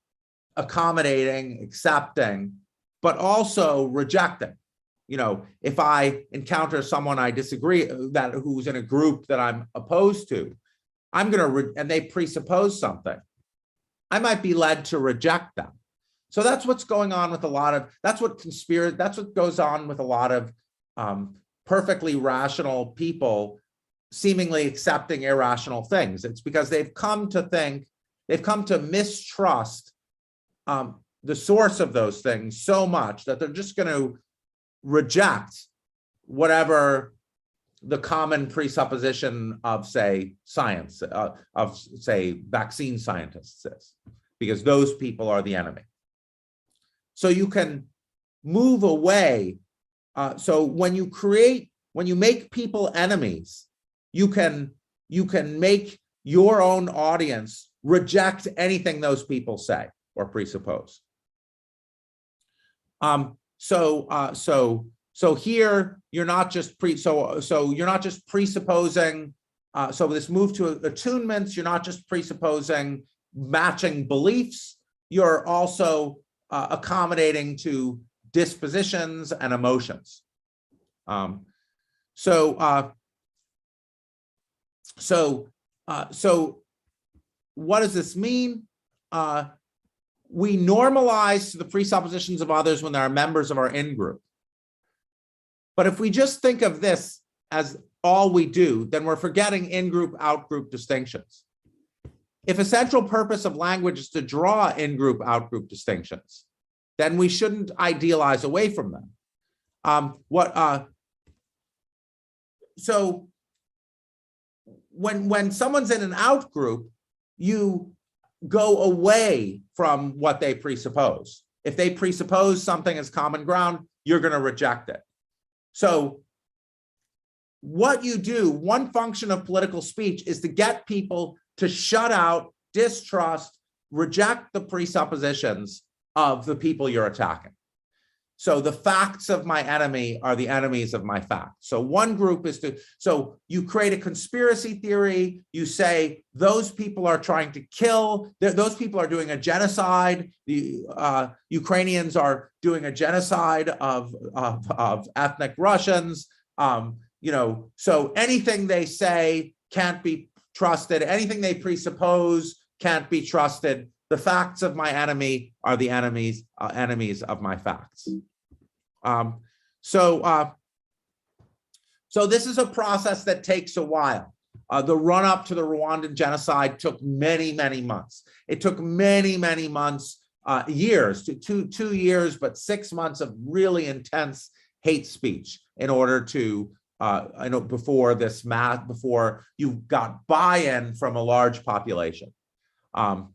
accommodating, accepting, but also rejecting. You know, if I encounter someone I disagree that who's in a group that I'm opposed to, I'm going to, re- and they presuppose something, I might be led to reject them. So that's what's going on with a lot of, that's what conspiracy, that's what goes on with a lot of um, perfectly rational people seemingly accepting irrational things. It's because they've come to think, they've come to mistrust um, the source of those things so much that they're just going to reject whatever the common presupposition of, say, science, uh, of, say, vaccine scientists is. because those people are the enemy. So you can move away. Uh, so when you create, when you make people enemies, you can you can make your own audience reject anything those people say or presuppose. Um, so uh, so so here you're not just pre so so you're not just presupposing. Uh, so this move to attunements, you're not just presupposing matching beliefs. You're also uh, accommodating to dispositions and emotions. Um, so uh, so uh, so what does this mean? Uh, we normalize to the presuppositions of others when they are members of our in-group. But if we just think of this as all we do, then we're forgetting in-group, out-group distinctions. If a central purpose of language is to draw in-group, out-group distinctions, then we shouldn't idealize away from them. Um, what, uh, so when, when someone's in an out-group, you go away from what they presuppose. If they presuppose something as common ground, you're going to reject it. So what you do, one function of political speech is to get people to shut out, distrust, reject the presuppositions of the people you're attacking. So the facts of my enemy are the enemies of my facts. So one group is to, so you create a conspiracy theory, you say those people are trying to kill, those people are doing a genocide, the uh, Ukrainians are doing a genocide of, of, of ethnic Russians. Um, you know, so anything they say can't be trusted, anything they presuppose can't be trusted the facts of my enemy are the enemies uh, enemies of my facts. Um, so uh, so this is a process that takes a while. Uh, the run up to the rwandan genocide took many many months. It took many many months uh, years to two two years but six months of really intense hate speech in order to uh, I know before this math, before you got buy-in from a large population. Um,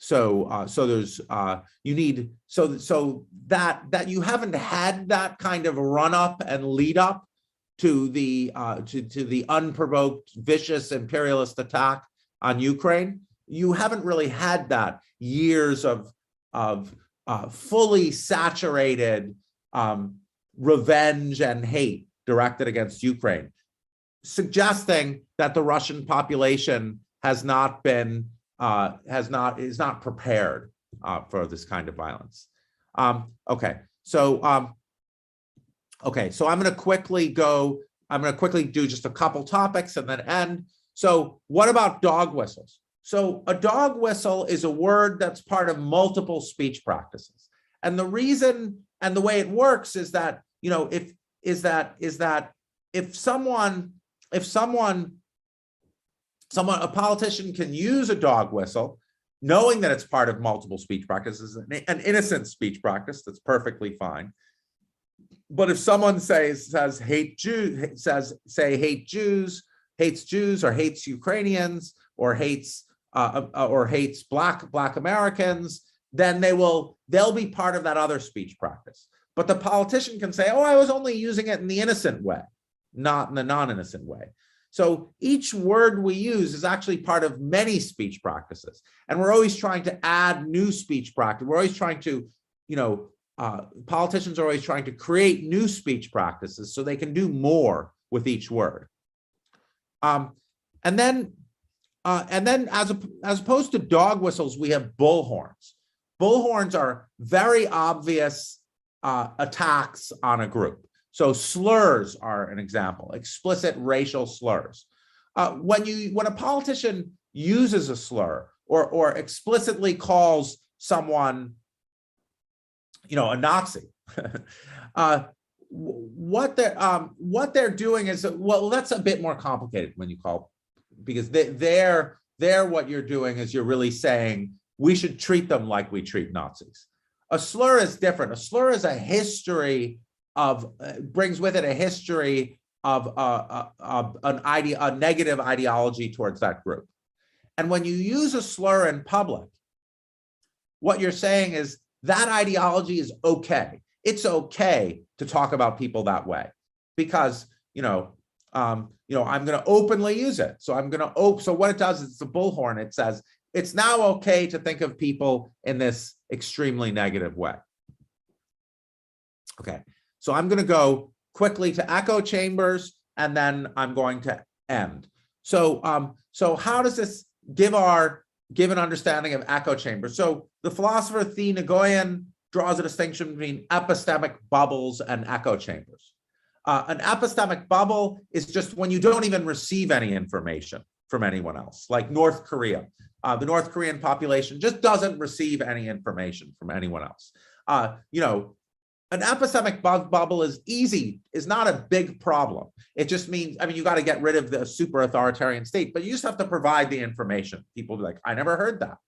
so uh, so there's uh, you need so so that that you haven't had that kind of run up and lead up to the uh, to to the unprovoked vicious imperialist attack on Ukraine. You haven't really had that years of of uh, fully saturated um, revenge and hate directed against Ukraine, suggesting that the Russian population has not been uh, has not is not prepared uh, for this kind of violence. Um, okay, so um, okay, so I'm going to quickly go. I'm going to quickly do just a couple topics and then end. So, what about dog whistles? So, a dog whistle is a word that's part of multiple speech practices, and the reason and the way it works is that you know if is that is that if someone if someone someone a politician can use a dog whistle knowing that it's part of multiple speech practices an, innocent speech practice that's perfectly fine but if someone says says hate Jew says say hate Jews hates Jews or hates Ukrainians or hates uh, uh, or hates black black Americans then they will they'll be part of that other speech practice but the politician can say, oh, I was only using it in the innocent way, not in the non innocent way. So each word we use is actually part of many speech practices. And we're always trying to add new speech practice. We're always trying to, you know, uh, politicians are always trying to create new speech practices so they can do more with each word. Um, and then, uh, and then as, a, as opposed to dog whistles, we have bullhorns. Bullhorns are very obvious uh, attacks on a group. So slurs are an example, explicit racial slurs. Uh, when you when a politician uses a slur or or explicitly calls someone, you know, a Nazi, uh, what they're um, what they're doing is well, that's a bit more complicated when you call because they, they're they're what you're doing is you're really saying we should treat them like we treat Nazis. A slur is different. A slur is a history of uh, brings with it a history of uh, uh, an idea, a negative ideology towards that group. And when you use a slur in public, what you're saying is that ideology is okay. It's okay to talk about people that way because, you know, um, you know, I'm going to openly use it. So I'm going to open. So what it does is it's a bullhorn. It says it's now okay to think of people in this extremely negative way. Okay, so I'm going to go quickly to echo chambers and then I'm going to end. So, um, so how does this give our give an understanding of echo chambers? So the philosopher Thi Nguyen draws a distinction between epistemic bubbles and echo chambers. Uh, an epistemic bubble is just when you don't even receive any information from anyone else, like North Korea. Uh, the North Korean population just doesn't receive any information from anyone else. Uh, you know, an epistemic bu bubble is easy, is not a big problem. It just means, I mean, you got to get rid of the super authoritarian state, but you just have to provide the information. People be like, I never heard that.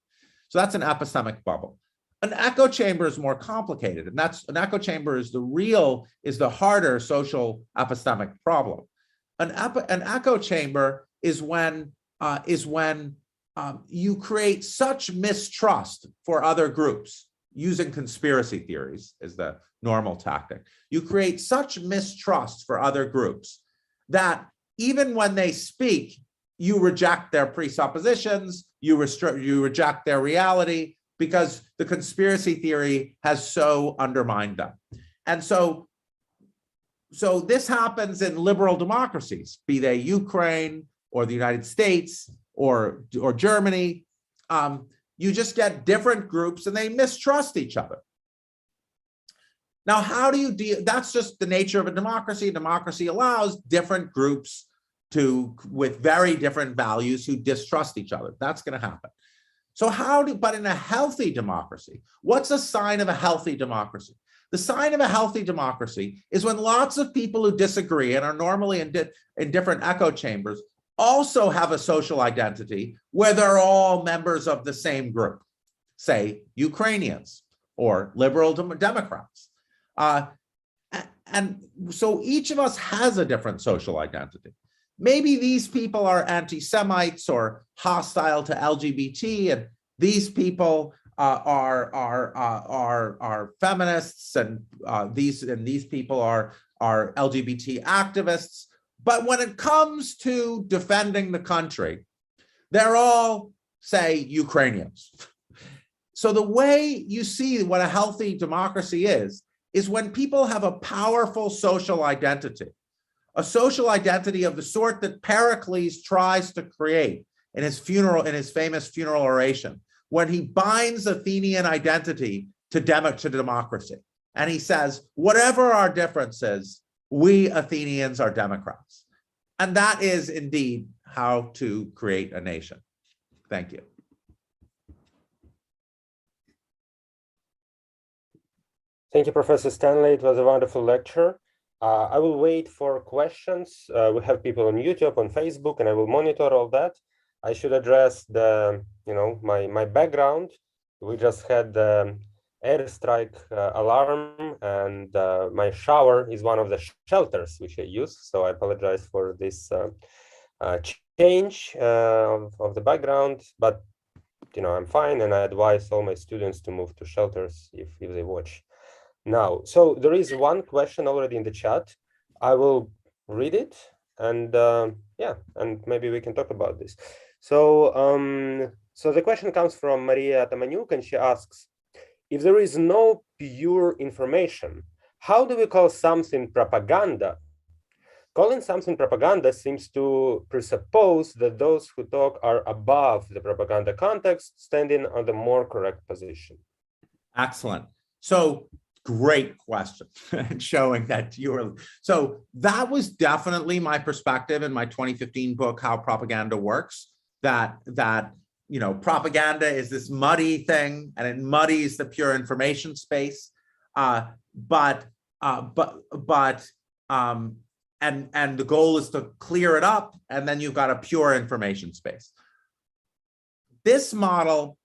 So that's an epistemic bubble. An echo chamber is more complicated, and that's an echo chamber is the real, is the harder social epistemic problem. An, an echo chamber is when uh, is when um, you create such mistrust for other groups using conspiracy theories is the normal tactic. You create such mistrust for other groups that even when they speak, you reject their presuppositions, you, restrict, you reject their reality, because the conspiracy theory has so undermined them. And so, so this happens in liberal democracies, be they Ukraine or the United States or, or Germany. Um, you just get different groups and they mistrust each other. Now, how do you deal? That's just the nature of a democracy. Democracy allows different groups to, with very different values, who distrust each other. That's going to happen. So how do, but in a healthy democracy, what's a sign of a healthy democracy? The sign of a healthy democracy is when lots of people who disagree and are normally in, di in different echo chambers also have a social identity where they're all members of the same group, say Ukrainians or liberal dem Democrats. Uh, and so each of us has a different social identity. Maybe these people are anti-Semites or hostile to LGBT, and these people uh, are are uh, are are feminists, and uh, these and these people are are LGBT activists. But when it comes to defending the country, they're all say Ukrainians. So the way you see what a healthy democracy is, is when people have a powerful social identity a social identity of the sort that Pericles tries to create in his funeral, in his famous funeral oration, when he binds Athenian identity to, to democracy. And he says, whatever our differences, we Athenians are Democrats. And that is indeed how to create a nation. Thank you. Thank you, Professor Stanley. It was a wonderful lecture. Uh, I will wait for questions. Uh, we have people on YouTube, on Facebook, and I will monitor all that. I should address the, you know, my my background. We just had the airstrike uh, alarm, and uh, my shower is one of the shelters which I use. So I apologize for this uh, uh, change of, of the background, but you know I'm fine, and I advise all my students to move to shelters if if they watch now. So there is one question already in the chat. I will read it and uh, yeah, and maybe we can talk about this. So, um, so the question comes from Maria Tamanyuk and she asks, if there is no pure information, how do we call something propaganda? Calling something propaganda seems to presuppose that those who talk are above the propaganda context, standing on the more correct position. Excellent. So great question showing that you were so that was definitely my perspective in my 2015 book how propaganda works that that you know propaganda is this muddy thing and it muddies the pure information space uh but uh but but um and and the goal is to clear it up and then you've got a pure information space this model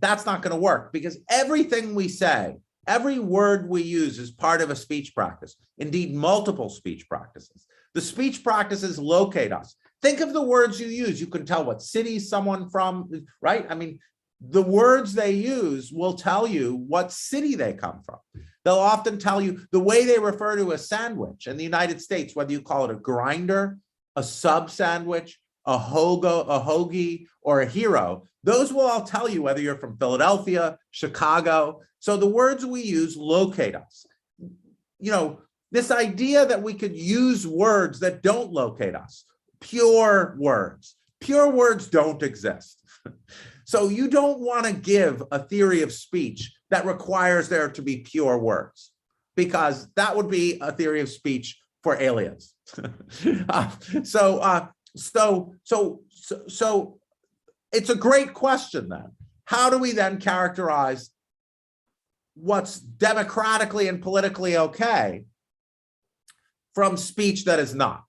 that's not going to work because everything we say Every word we use is part of a speech practice, indeed multiple speech practices. The speech practices locate us. Think of the words you use. You can tell what city someone from, right? I mean, the words they use will tell you what city they come from. They'll often tell you the way they refer to a sandwich in the United States, whether you call it a grinder, a sub sandwich, a hogo, a hoagie, or a hero. Those will all tell you whether you're from Philadelphia, Chicago. So the words we use locate us. You know, this idea that we could use words that don't locate us, pure words. Pure words don't exist. So you don't want to give a theory of speech that requires there to be pure words, because that would be a theory of speech for aliens. Uh, so, uh, so, so, so, so it's a great question then. How do we then characterize what's democratically and politically okay from speech that is not?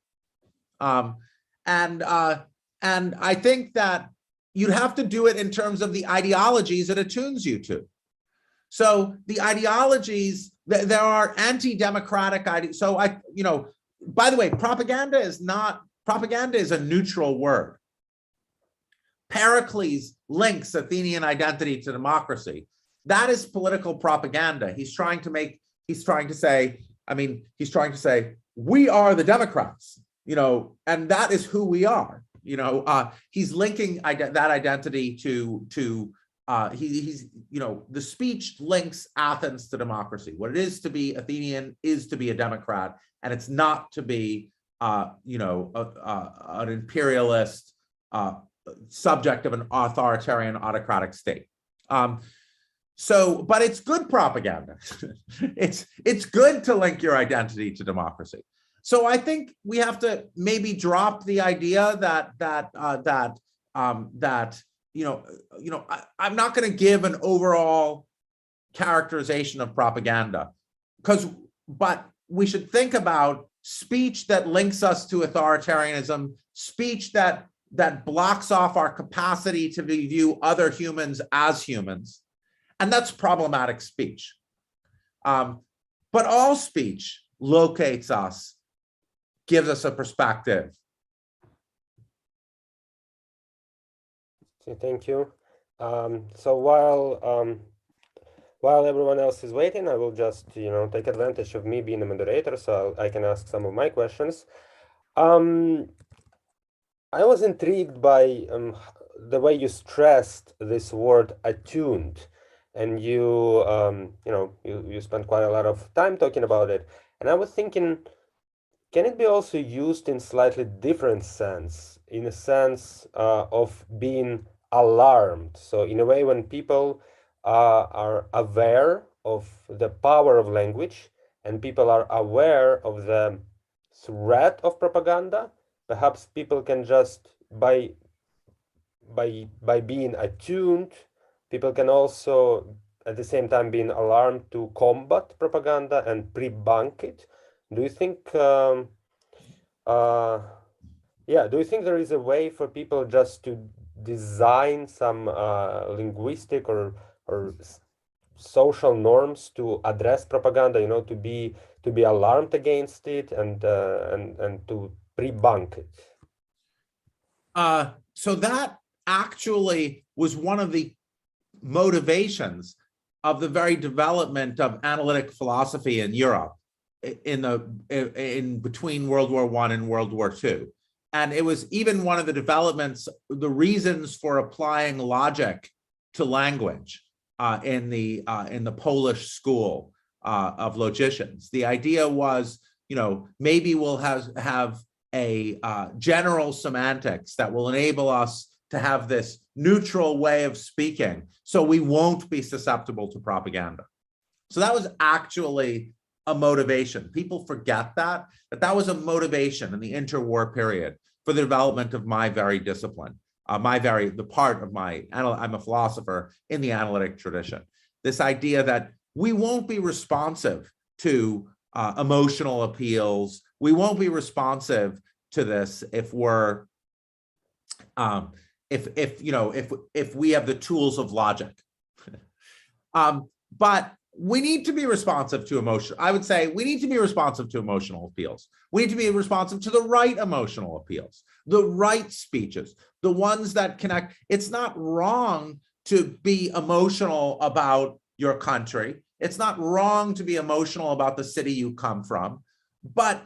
Um, and uh, and I think that you'd have to do it in terms of the ideologies it attunes you to. So the ideologies, th- there are anti-democratic ideas. So I, you know, by the way, propaganda is not, propaganda is a neutral word. Pericles links Athenian identity to democracy. That is political propaganda. He's trying to make, he's trying to say, I mean, he's trying to say, we are the Democrats, you know, and that is who we are. You know, uh, he's linking ide- that identity to to uh, he, he's you know the speech links Athens to democracy. What it is to be Athenian is to be a democrat, and it's not to be uh, you know a, a, an imperialist uh, subject of an authoritarian autocratic state. Um, so, but it's good propaganda. it's it's good to link your identity to democracy. So I think we have to maybe drop the idea that that uh, that um, that you know you know I, I'm not going to give an overall characterization of propaganda because but we should think about speech that links us to authoritarianism, speech that that blocks off our capacity to view other humans as humans, and that's problematic speech. Um, but all speech locates us gives us a perspective. Thank you. Um, so while um, while everyone else is waiting, I will just you know take advantage of me being a moderator, so I can ask some of my questions. Um, I was intrigued by um, the way you stressed this word attuned, and you um, you know you you spent quite a lot of time talking about it, and I was thinking can it be also used in slightly different sense in a sense uh, of being alarmed? So in a way when people uh, are aware of the power of language and people are aware of the threat of propaganda perhaps people can just by by by being attuned people can also at the same time being alarmed to combat propaganda and pre-bunk it do you think, um, uh, yeah, do you think there is a way for people just to design some uh, linguistic or or social norms to address propaganda? You know, to be to be alarmed against it and uh, and and to pre-bunk it. Uh, so that actually was one of the motivations of the very development of analytic philosophy in Europe in the in between World War One and World War Two. And it was even one of the developments, the reasons for applying logic to language uh, in the uh, in the Polish school uh, of logicians. The idea was, you know, maybe we'll have have a uh, general semantics that will enable us to have this neutral way of speaking, so we won't be susceptible to propaganda. So that was actually a motivation. People forget that, that that was a motivation in the interwar period for the development of my very discipline, uh, my very, the part of my, I'm a philosopher in the analytic tradition. This idea that we won't be responsive to uh, emotional appeals. We won't be responsive to this if we're, um, if, if, you know, if, if we have the tools of logic. um, but we need to be responsive to emotion. I would say we need to be responsive to emotional appeals. We need to be responsive to the right emotional appeals, the right speeches, the ones that connect. It's not wrong to be emotional about your country. It's not wrong to be emotional about the city you come from, but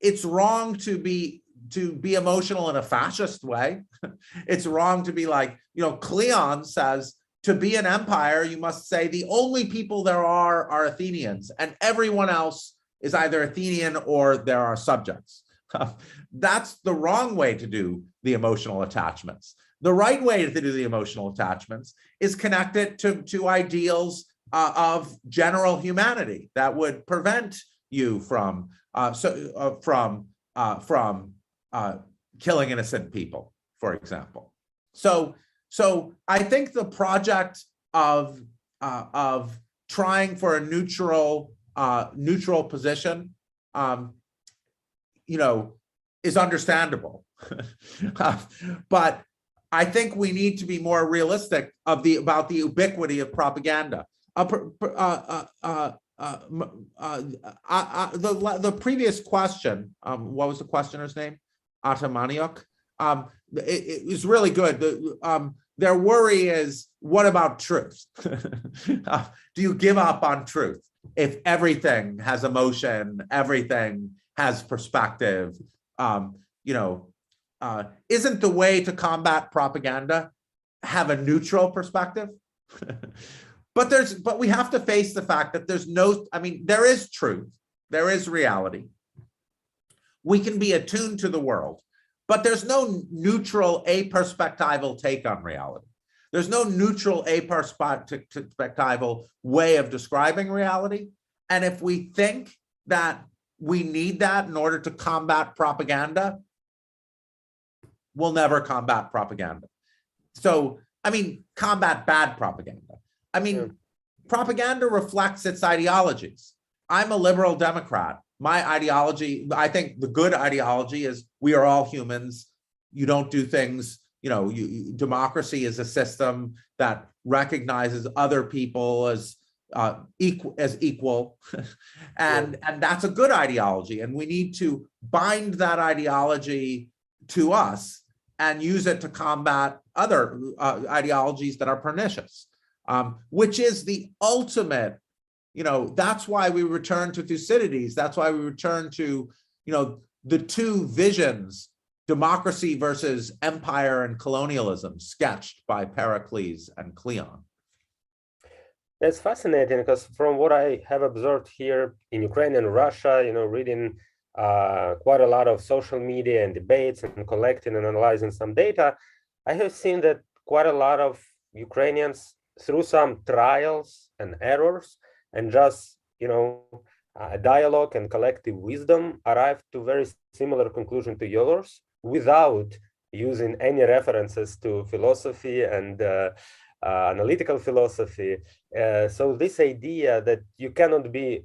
it's wrong to be to be emotional in a fascist way. it's wrong to be like, you know, Cleon says to be an empire, you must say the only people there are are Athenians, and everyone else is either Athenian or there are subjects. That's the wrong way to do the emotional attachments. The right way to do the emotional attachments is connected to, to ideals uh, of general humanity that would prevent you from uh, so uh, from uh, from uh, killing innocent people, for example. So so I think the project of uh, of trying for a neutral uh, neutral position, um, you know, is understandable. But I think we need to be more realistic of the about the ubiquity of propaganda. Pr- pr- uh, uh, uh, uh, the the previous question, um, what was the questioner's name? Atamaniok. Um, it, it was really good. The, um, their worry is, what about truth? Uh, Do you give up on truth if everything has emotion, everything has perspective? Um, you know, uh, isn't the way to combat propaganda have a neutral perspective? but there's, but we have to face the fact that there's no, I mean, there is truth, there is reality. We can be attuned to the world, but there's no neutral, a perspectival take on reality. There's no neutral, a perspectival way of describing reality. And if we think that we need that in order to combat propaganda, we'll never combat propaganda. So, I mean, combat bad propaganda. I mean, Yeah. propaganda reflects its ideologies. I'm a liberal Democrat. My ideology, I think the good ideology is we are all humans. You don't do things, you know, you, you- democracy is a system that recognizes other people as uh, equal as equal. and and that's a good ideology. And we need to bind that ideology to us and use it to combat other uh, ideologies that are pernicious, um, which is the ultimate. You know, that's why we return to Thucydides. That's why we return to, you know, the two visions, democracy versus empire and colonialism, sketched by Pericles and Cleon. That's fascinating because from what I have observed here in Ukraine and Russia, you know, reading uh, quite a lot of social media and debates and collecting and analyzing some data, I have seen that quite a lot of Ukrainians, through some trials and errors, and just you know, a dialogue and collective wisdom, arrived to very similar conclusion to yours without using any references to philosophy and uh, uh, analytical philosophy. Uh, so this idea that you cannot be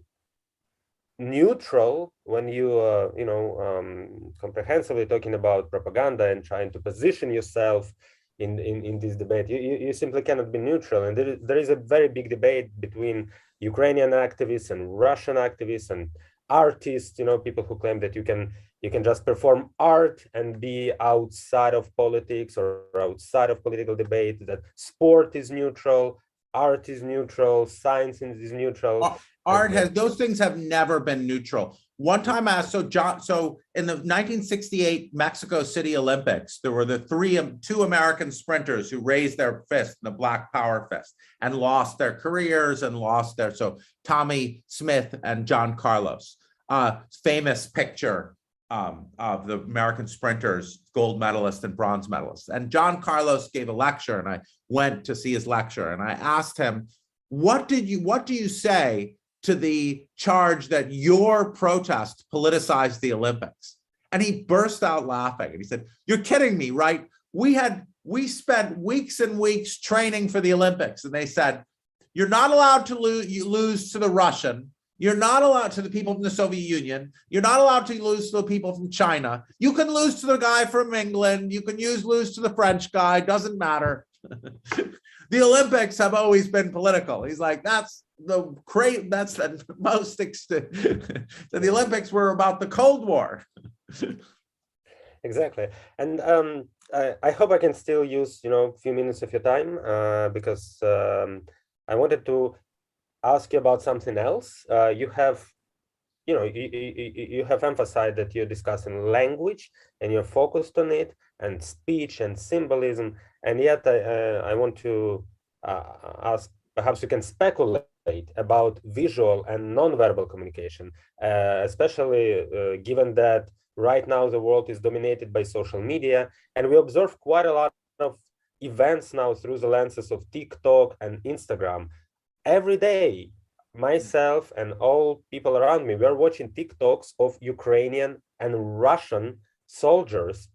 neutral when you uh, you know um, comprehensively talking about propaganda and trying to position yourself in in, in this debate you, you you simply cannot be neutral and there is, there is a very big debate between ukrainian activists and russian activists and artists you know people who claim that you can you can just perform art and be outside of politics or outside of political debate that sport is neutral art is neutral science is neutral Ar- Art has, those things have never been neutral. One time I asked, so John, so in the nineteen sixty-eight Mexico City Olympics, there were the three, two American sprinters who raised their fist, in the Black Power fist, and lost their careers and lost their, so Tommie Smith and John Carlos. Uh, famous picture um, of the American sprinters, gold medalist and bronze medalist. And John Carlos gave a lecture and I went to see his lecture and I asked him, what did you, what do you say to the charge that your protest politicized the Olympics? And he burst out laughing and he said, You're kidding me, right? We had, we spent weeks and weeks training for the Olympics. And they said, You're not allowed to lose, lose to the Russian. You're not allowed to the people from the Soviet Union. You're not allowed to lose to the people from China. You can lose to the guy from England. You can use lose to the French guy. Doesn't matter. the Olympics have always been political. He's like, that's the great, that's the most extent. the Olympics were about the Cold War. exactly. And um, I, I, hope I can still use, you know, a few minutes of your time uh, because um, I wanted to ask you about something else. Uh, you have, you know, you, you, you have emphasized that you're discussing language and you're focused on it and speech and symbolism. And yet I, uh, I want to uh, ask, perhaps you can speculate about visual and nonverbal communication, uh, especially uh, given that right now the world is dominated by social media and we observe quite a lot of events now through the lenses of TikTok and Instagram. Every day, myself and all people around me, we're watching TikToks of Ukrainian and Russian soldiers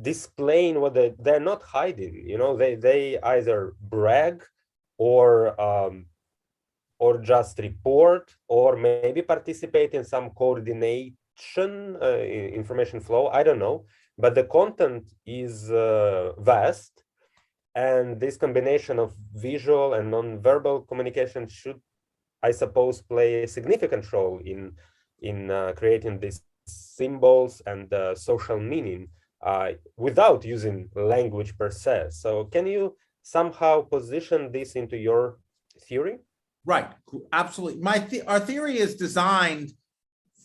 displaying what they, they're not hiding. You know, they, they either brag or um, or just report or maybe participate in some coordination uh, information flow i don't know. But the content is uh, vast and this combination of visual and non-verbal communication should i suppose play a significant role in in uh, creating these symbols and uh, social meaning uh, without using language per se. So can you somehow position this into your theory right absolutely my th our theory is designed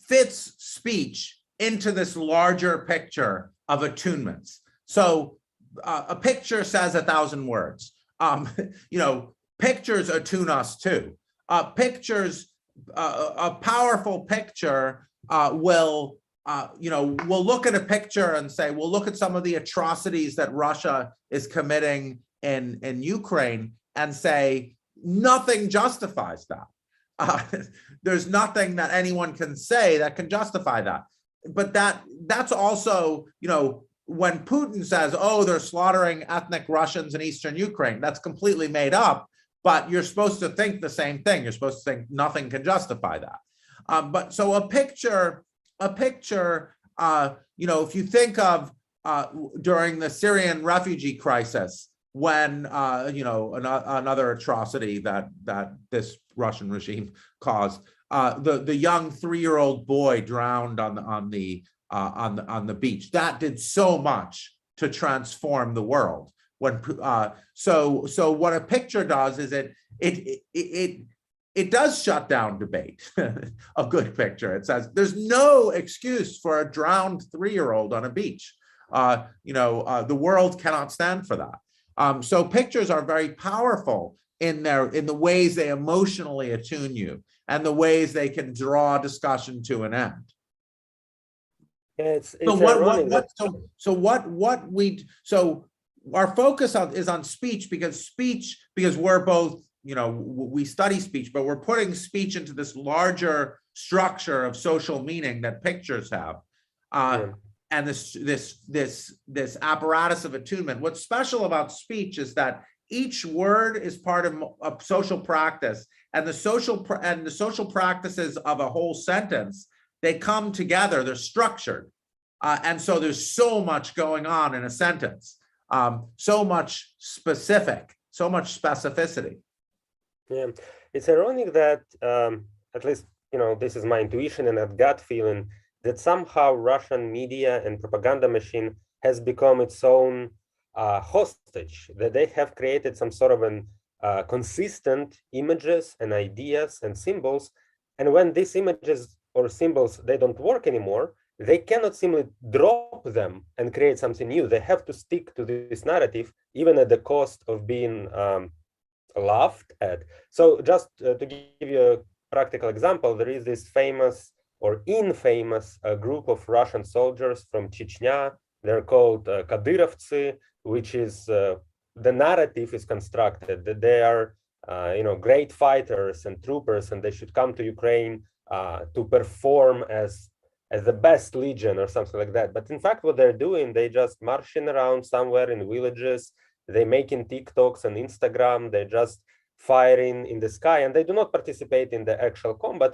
fits speech into this larger picture of attunements. So uh, a picture says a thousand words. Um, you know, pictures attune us too. Uh, pictures, uh, a powerful picture uh, will, uh, you know, we'll look at a picture and say, we'll look at some of the atrocities that Russia is committing in, in Ukraine and say, nothing justifies that. Uh, there's nothing that anyone can say that can justify that. But that that's also, you know, when Putin says, "Oh, they're slaughtering ethnic Russians in eastern Ukraine," that's completely made up. But you're supposed to think the same thing. You're supposed to think nothing can justify that. Um, but so a picture, a picture, uh, you know, if you think of uh, during the Syrian refugee crisis, when uh, you know an, another atrocity that that this Russian regime caused. Uh, the the young three year old boy drowned on the on the uh, on the on the beach. That did so much to transform the world. When uh, so so what a picture does is it it it it, it does shut down debate. a good picture. It says there's no excuse for a drowned three year old on a beach. Uh, you know uh, the world cannot stand for that. Um, so pictures are very powerful in their in the ways they emotionally attune you and the ways they can draw discussion to an end. It's, it's so what, what, what so so what what we so our focus on is on speech because speech because we're both you know we study speech but we're putting speech into this larger structure of social meaning that pictures have. Uh, and this this this this apparatus of attunement. What's special about speech is that each word is part of a social practice and the social and the social practices of a whole sentence they come together they're structured. Uh, and so there's so much going on in a sentence. Um, so much specific so much specificity. Yeah it's ironic that um, at least you know this is my intuition and that gut feeling that somehow Russian media and propaganda machine has become its own uh, hostage, that they have created some sort of an uh, consistent images and ideas and symbols. And when these images or symbols, they don't work anymore, they cannot simply drop them and create something new. They have to stick to this narrative, even at the cost of being um, laughed at. So just uh, to give you a practical example, there is this famous or infamous uh, group of Russian soldiers from Chechnya. They're called uh, which is uh, the narrative is constructed that they are, uh, you know, great fighters and troopers, and they should come to Ukraine uh, to perform as as the best legion or something like that. But in fact, what they're doing, they just marching around somewhere in villages. They making TikToks and Instagram. They're just firing in the sky, and they do not participate in the actual combat,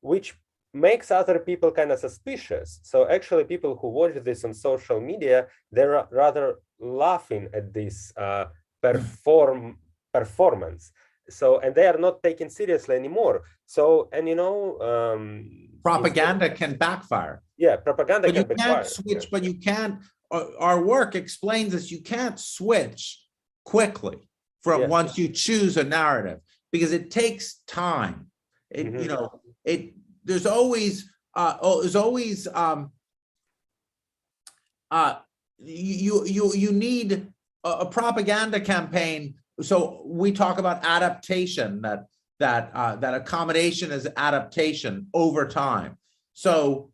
which makes other people kind of suspicious. So actually people who watch this on social media, they're rather laughing at this uh, perform performance. so and they are not taken seriously anymore. So and you know, um, Propaganda can backfire. yeah, propaganda But you can backfire. can't switch, but you can't, uh, our work explains this, you can't switch quickly from Yeah. once you choose a narrative, because it takes time. It, you Mhm. know, it, there's always, uh, oh, there's always, um, uh, you, you, you need a, a propaganda campaign. So we talk about adaptation, that, that, uh, that accommodation is adaptation over time. So,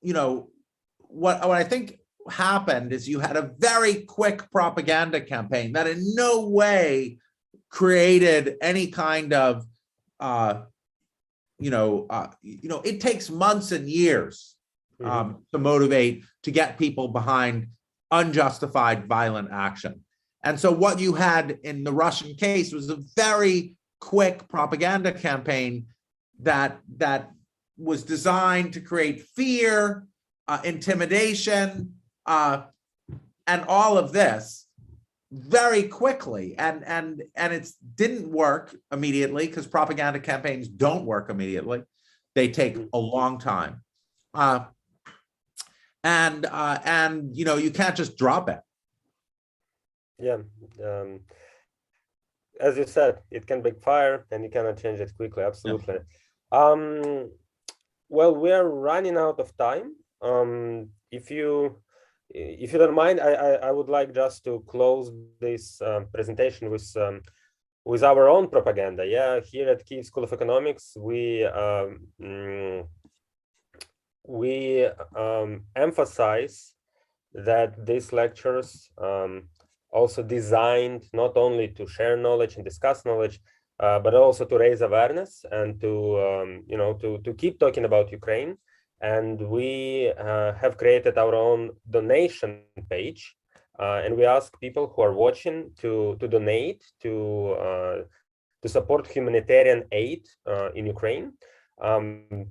you know, what, what I think happened is you had a very quick propaganda campaign that in no way created any kind of, uh, you know, uh, you know, it takes months and years Mhm. um, to motivate, to get people behind unjustified violent action. And so what you had in the Russian case was a very quick propaganda campaign that, that was designed to create fear, uh, intimidation, uh, and all of this very quickly. And, and, and it didn't work immediately because propaganda campaigns don't work immediately. They take a long time. Uh, and, uh, and, you know, you can't just drop it. Yeah. Um, as you said, it can backfire and you cannot change it quickly. Absolutely. Um, well, we are running out of time. Um, if you if you don't mind, I, I, I would like just to close this um, presentation with um, with our own propaganda. Yeah, here at Kyiv School of Economics, we um, mm, we um, emphasize that these lectures um, also designed not only to share knowledge and discuss knowledge, uh, but also to raise awareness and to um, you know to to keep talking about Ukraine. And we uh, have created our own donation page, uh, and we ask people who are watching to to donate to uh, to support humanitarian aid uh, in Ukraine. Um,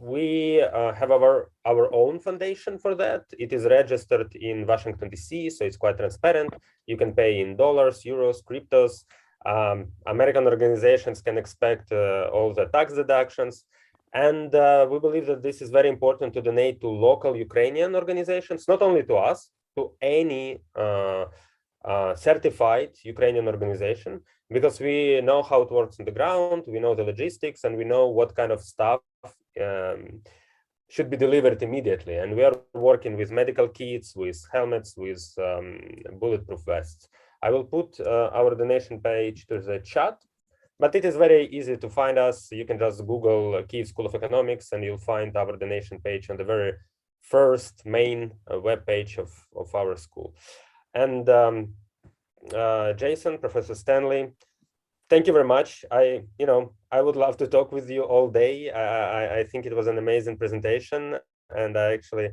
we uh, have our our own foundation for that. It is registered in Washington D.C., so it's quite transparent. You can pay in dollars, euros, cryptos. Um, American organizations can expect uh, all the tax deductions, and uh, we believe that this is very important to donate to local Ukrainian organizations, not only to us, to any uh, uh, certified Ukrainian organization, because we know how it works on the ground, we know the logistics, and we know what kind of stuff um, should be delivered immediately. And we are working with medical kits, with helmets, with um, bulletproof vests. I will put uh, our donation page to the chat, but it is very easy to find us. You can just Google Kyiv School of Economics and you'll find our donation page on the very first main uh, web page of, of our school. And um, uh, Jason, Professor Stanley, thank you very much. I, you know, I would love to talk with you all day. I, I, I think it was an amazing presentation, and I actually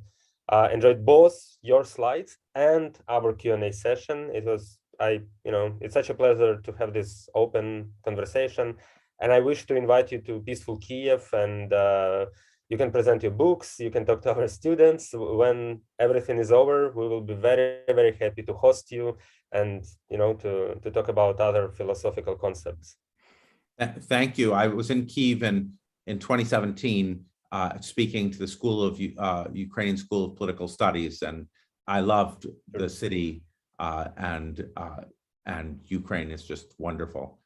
uh, enjoyed both your slides and our Q and A session. It was, I, you know, it's such a pleasure to have this open conversation, and I wish to invite you to Peaceful Kiev, and uh, you can present your books. You can talk to our students when everything is over. We will be very, very happy to host you and you know to to talk about other philosophical concepts. Thank you. I was in Kiev in, in 2017, uh, speaking to the School of, uh, Ukrainian School of Political Studies, and I loved the city, uh, and, uh, and Ukraine is just wonderful.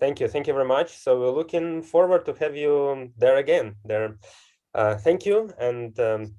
Thank you, thank you very much. So we're looking forward to have you there again. There, uh, thank you, and um,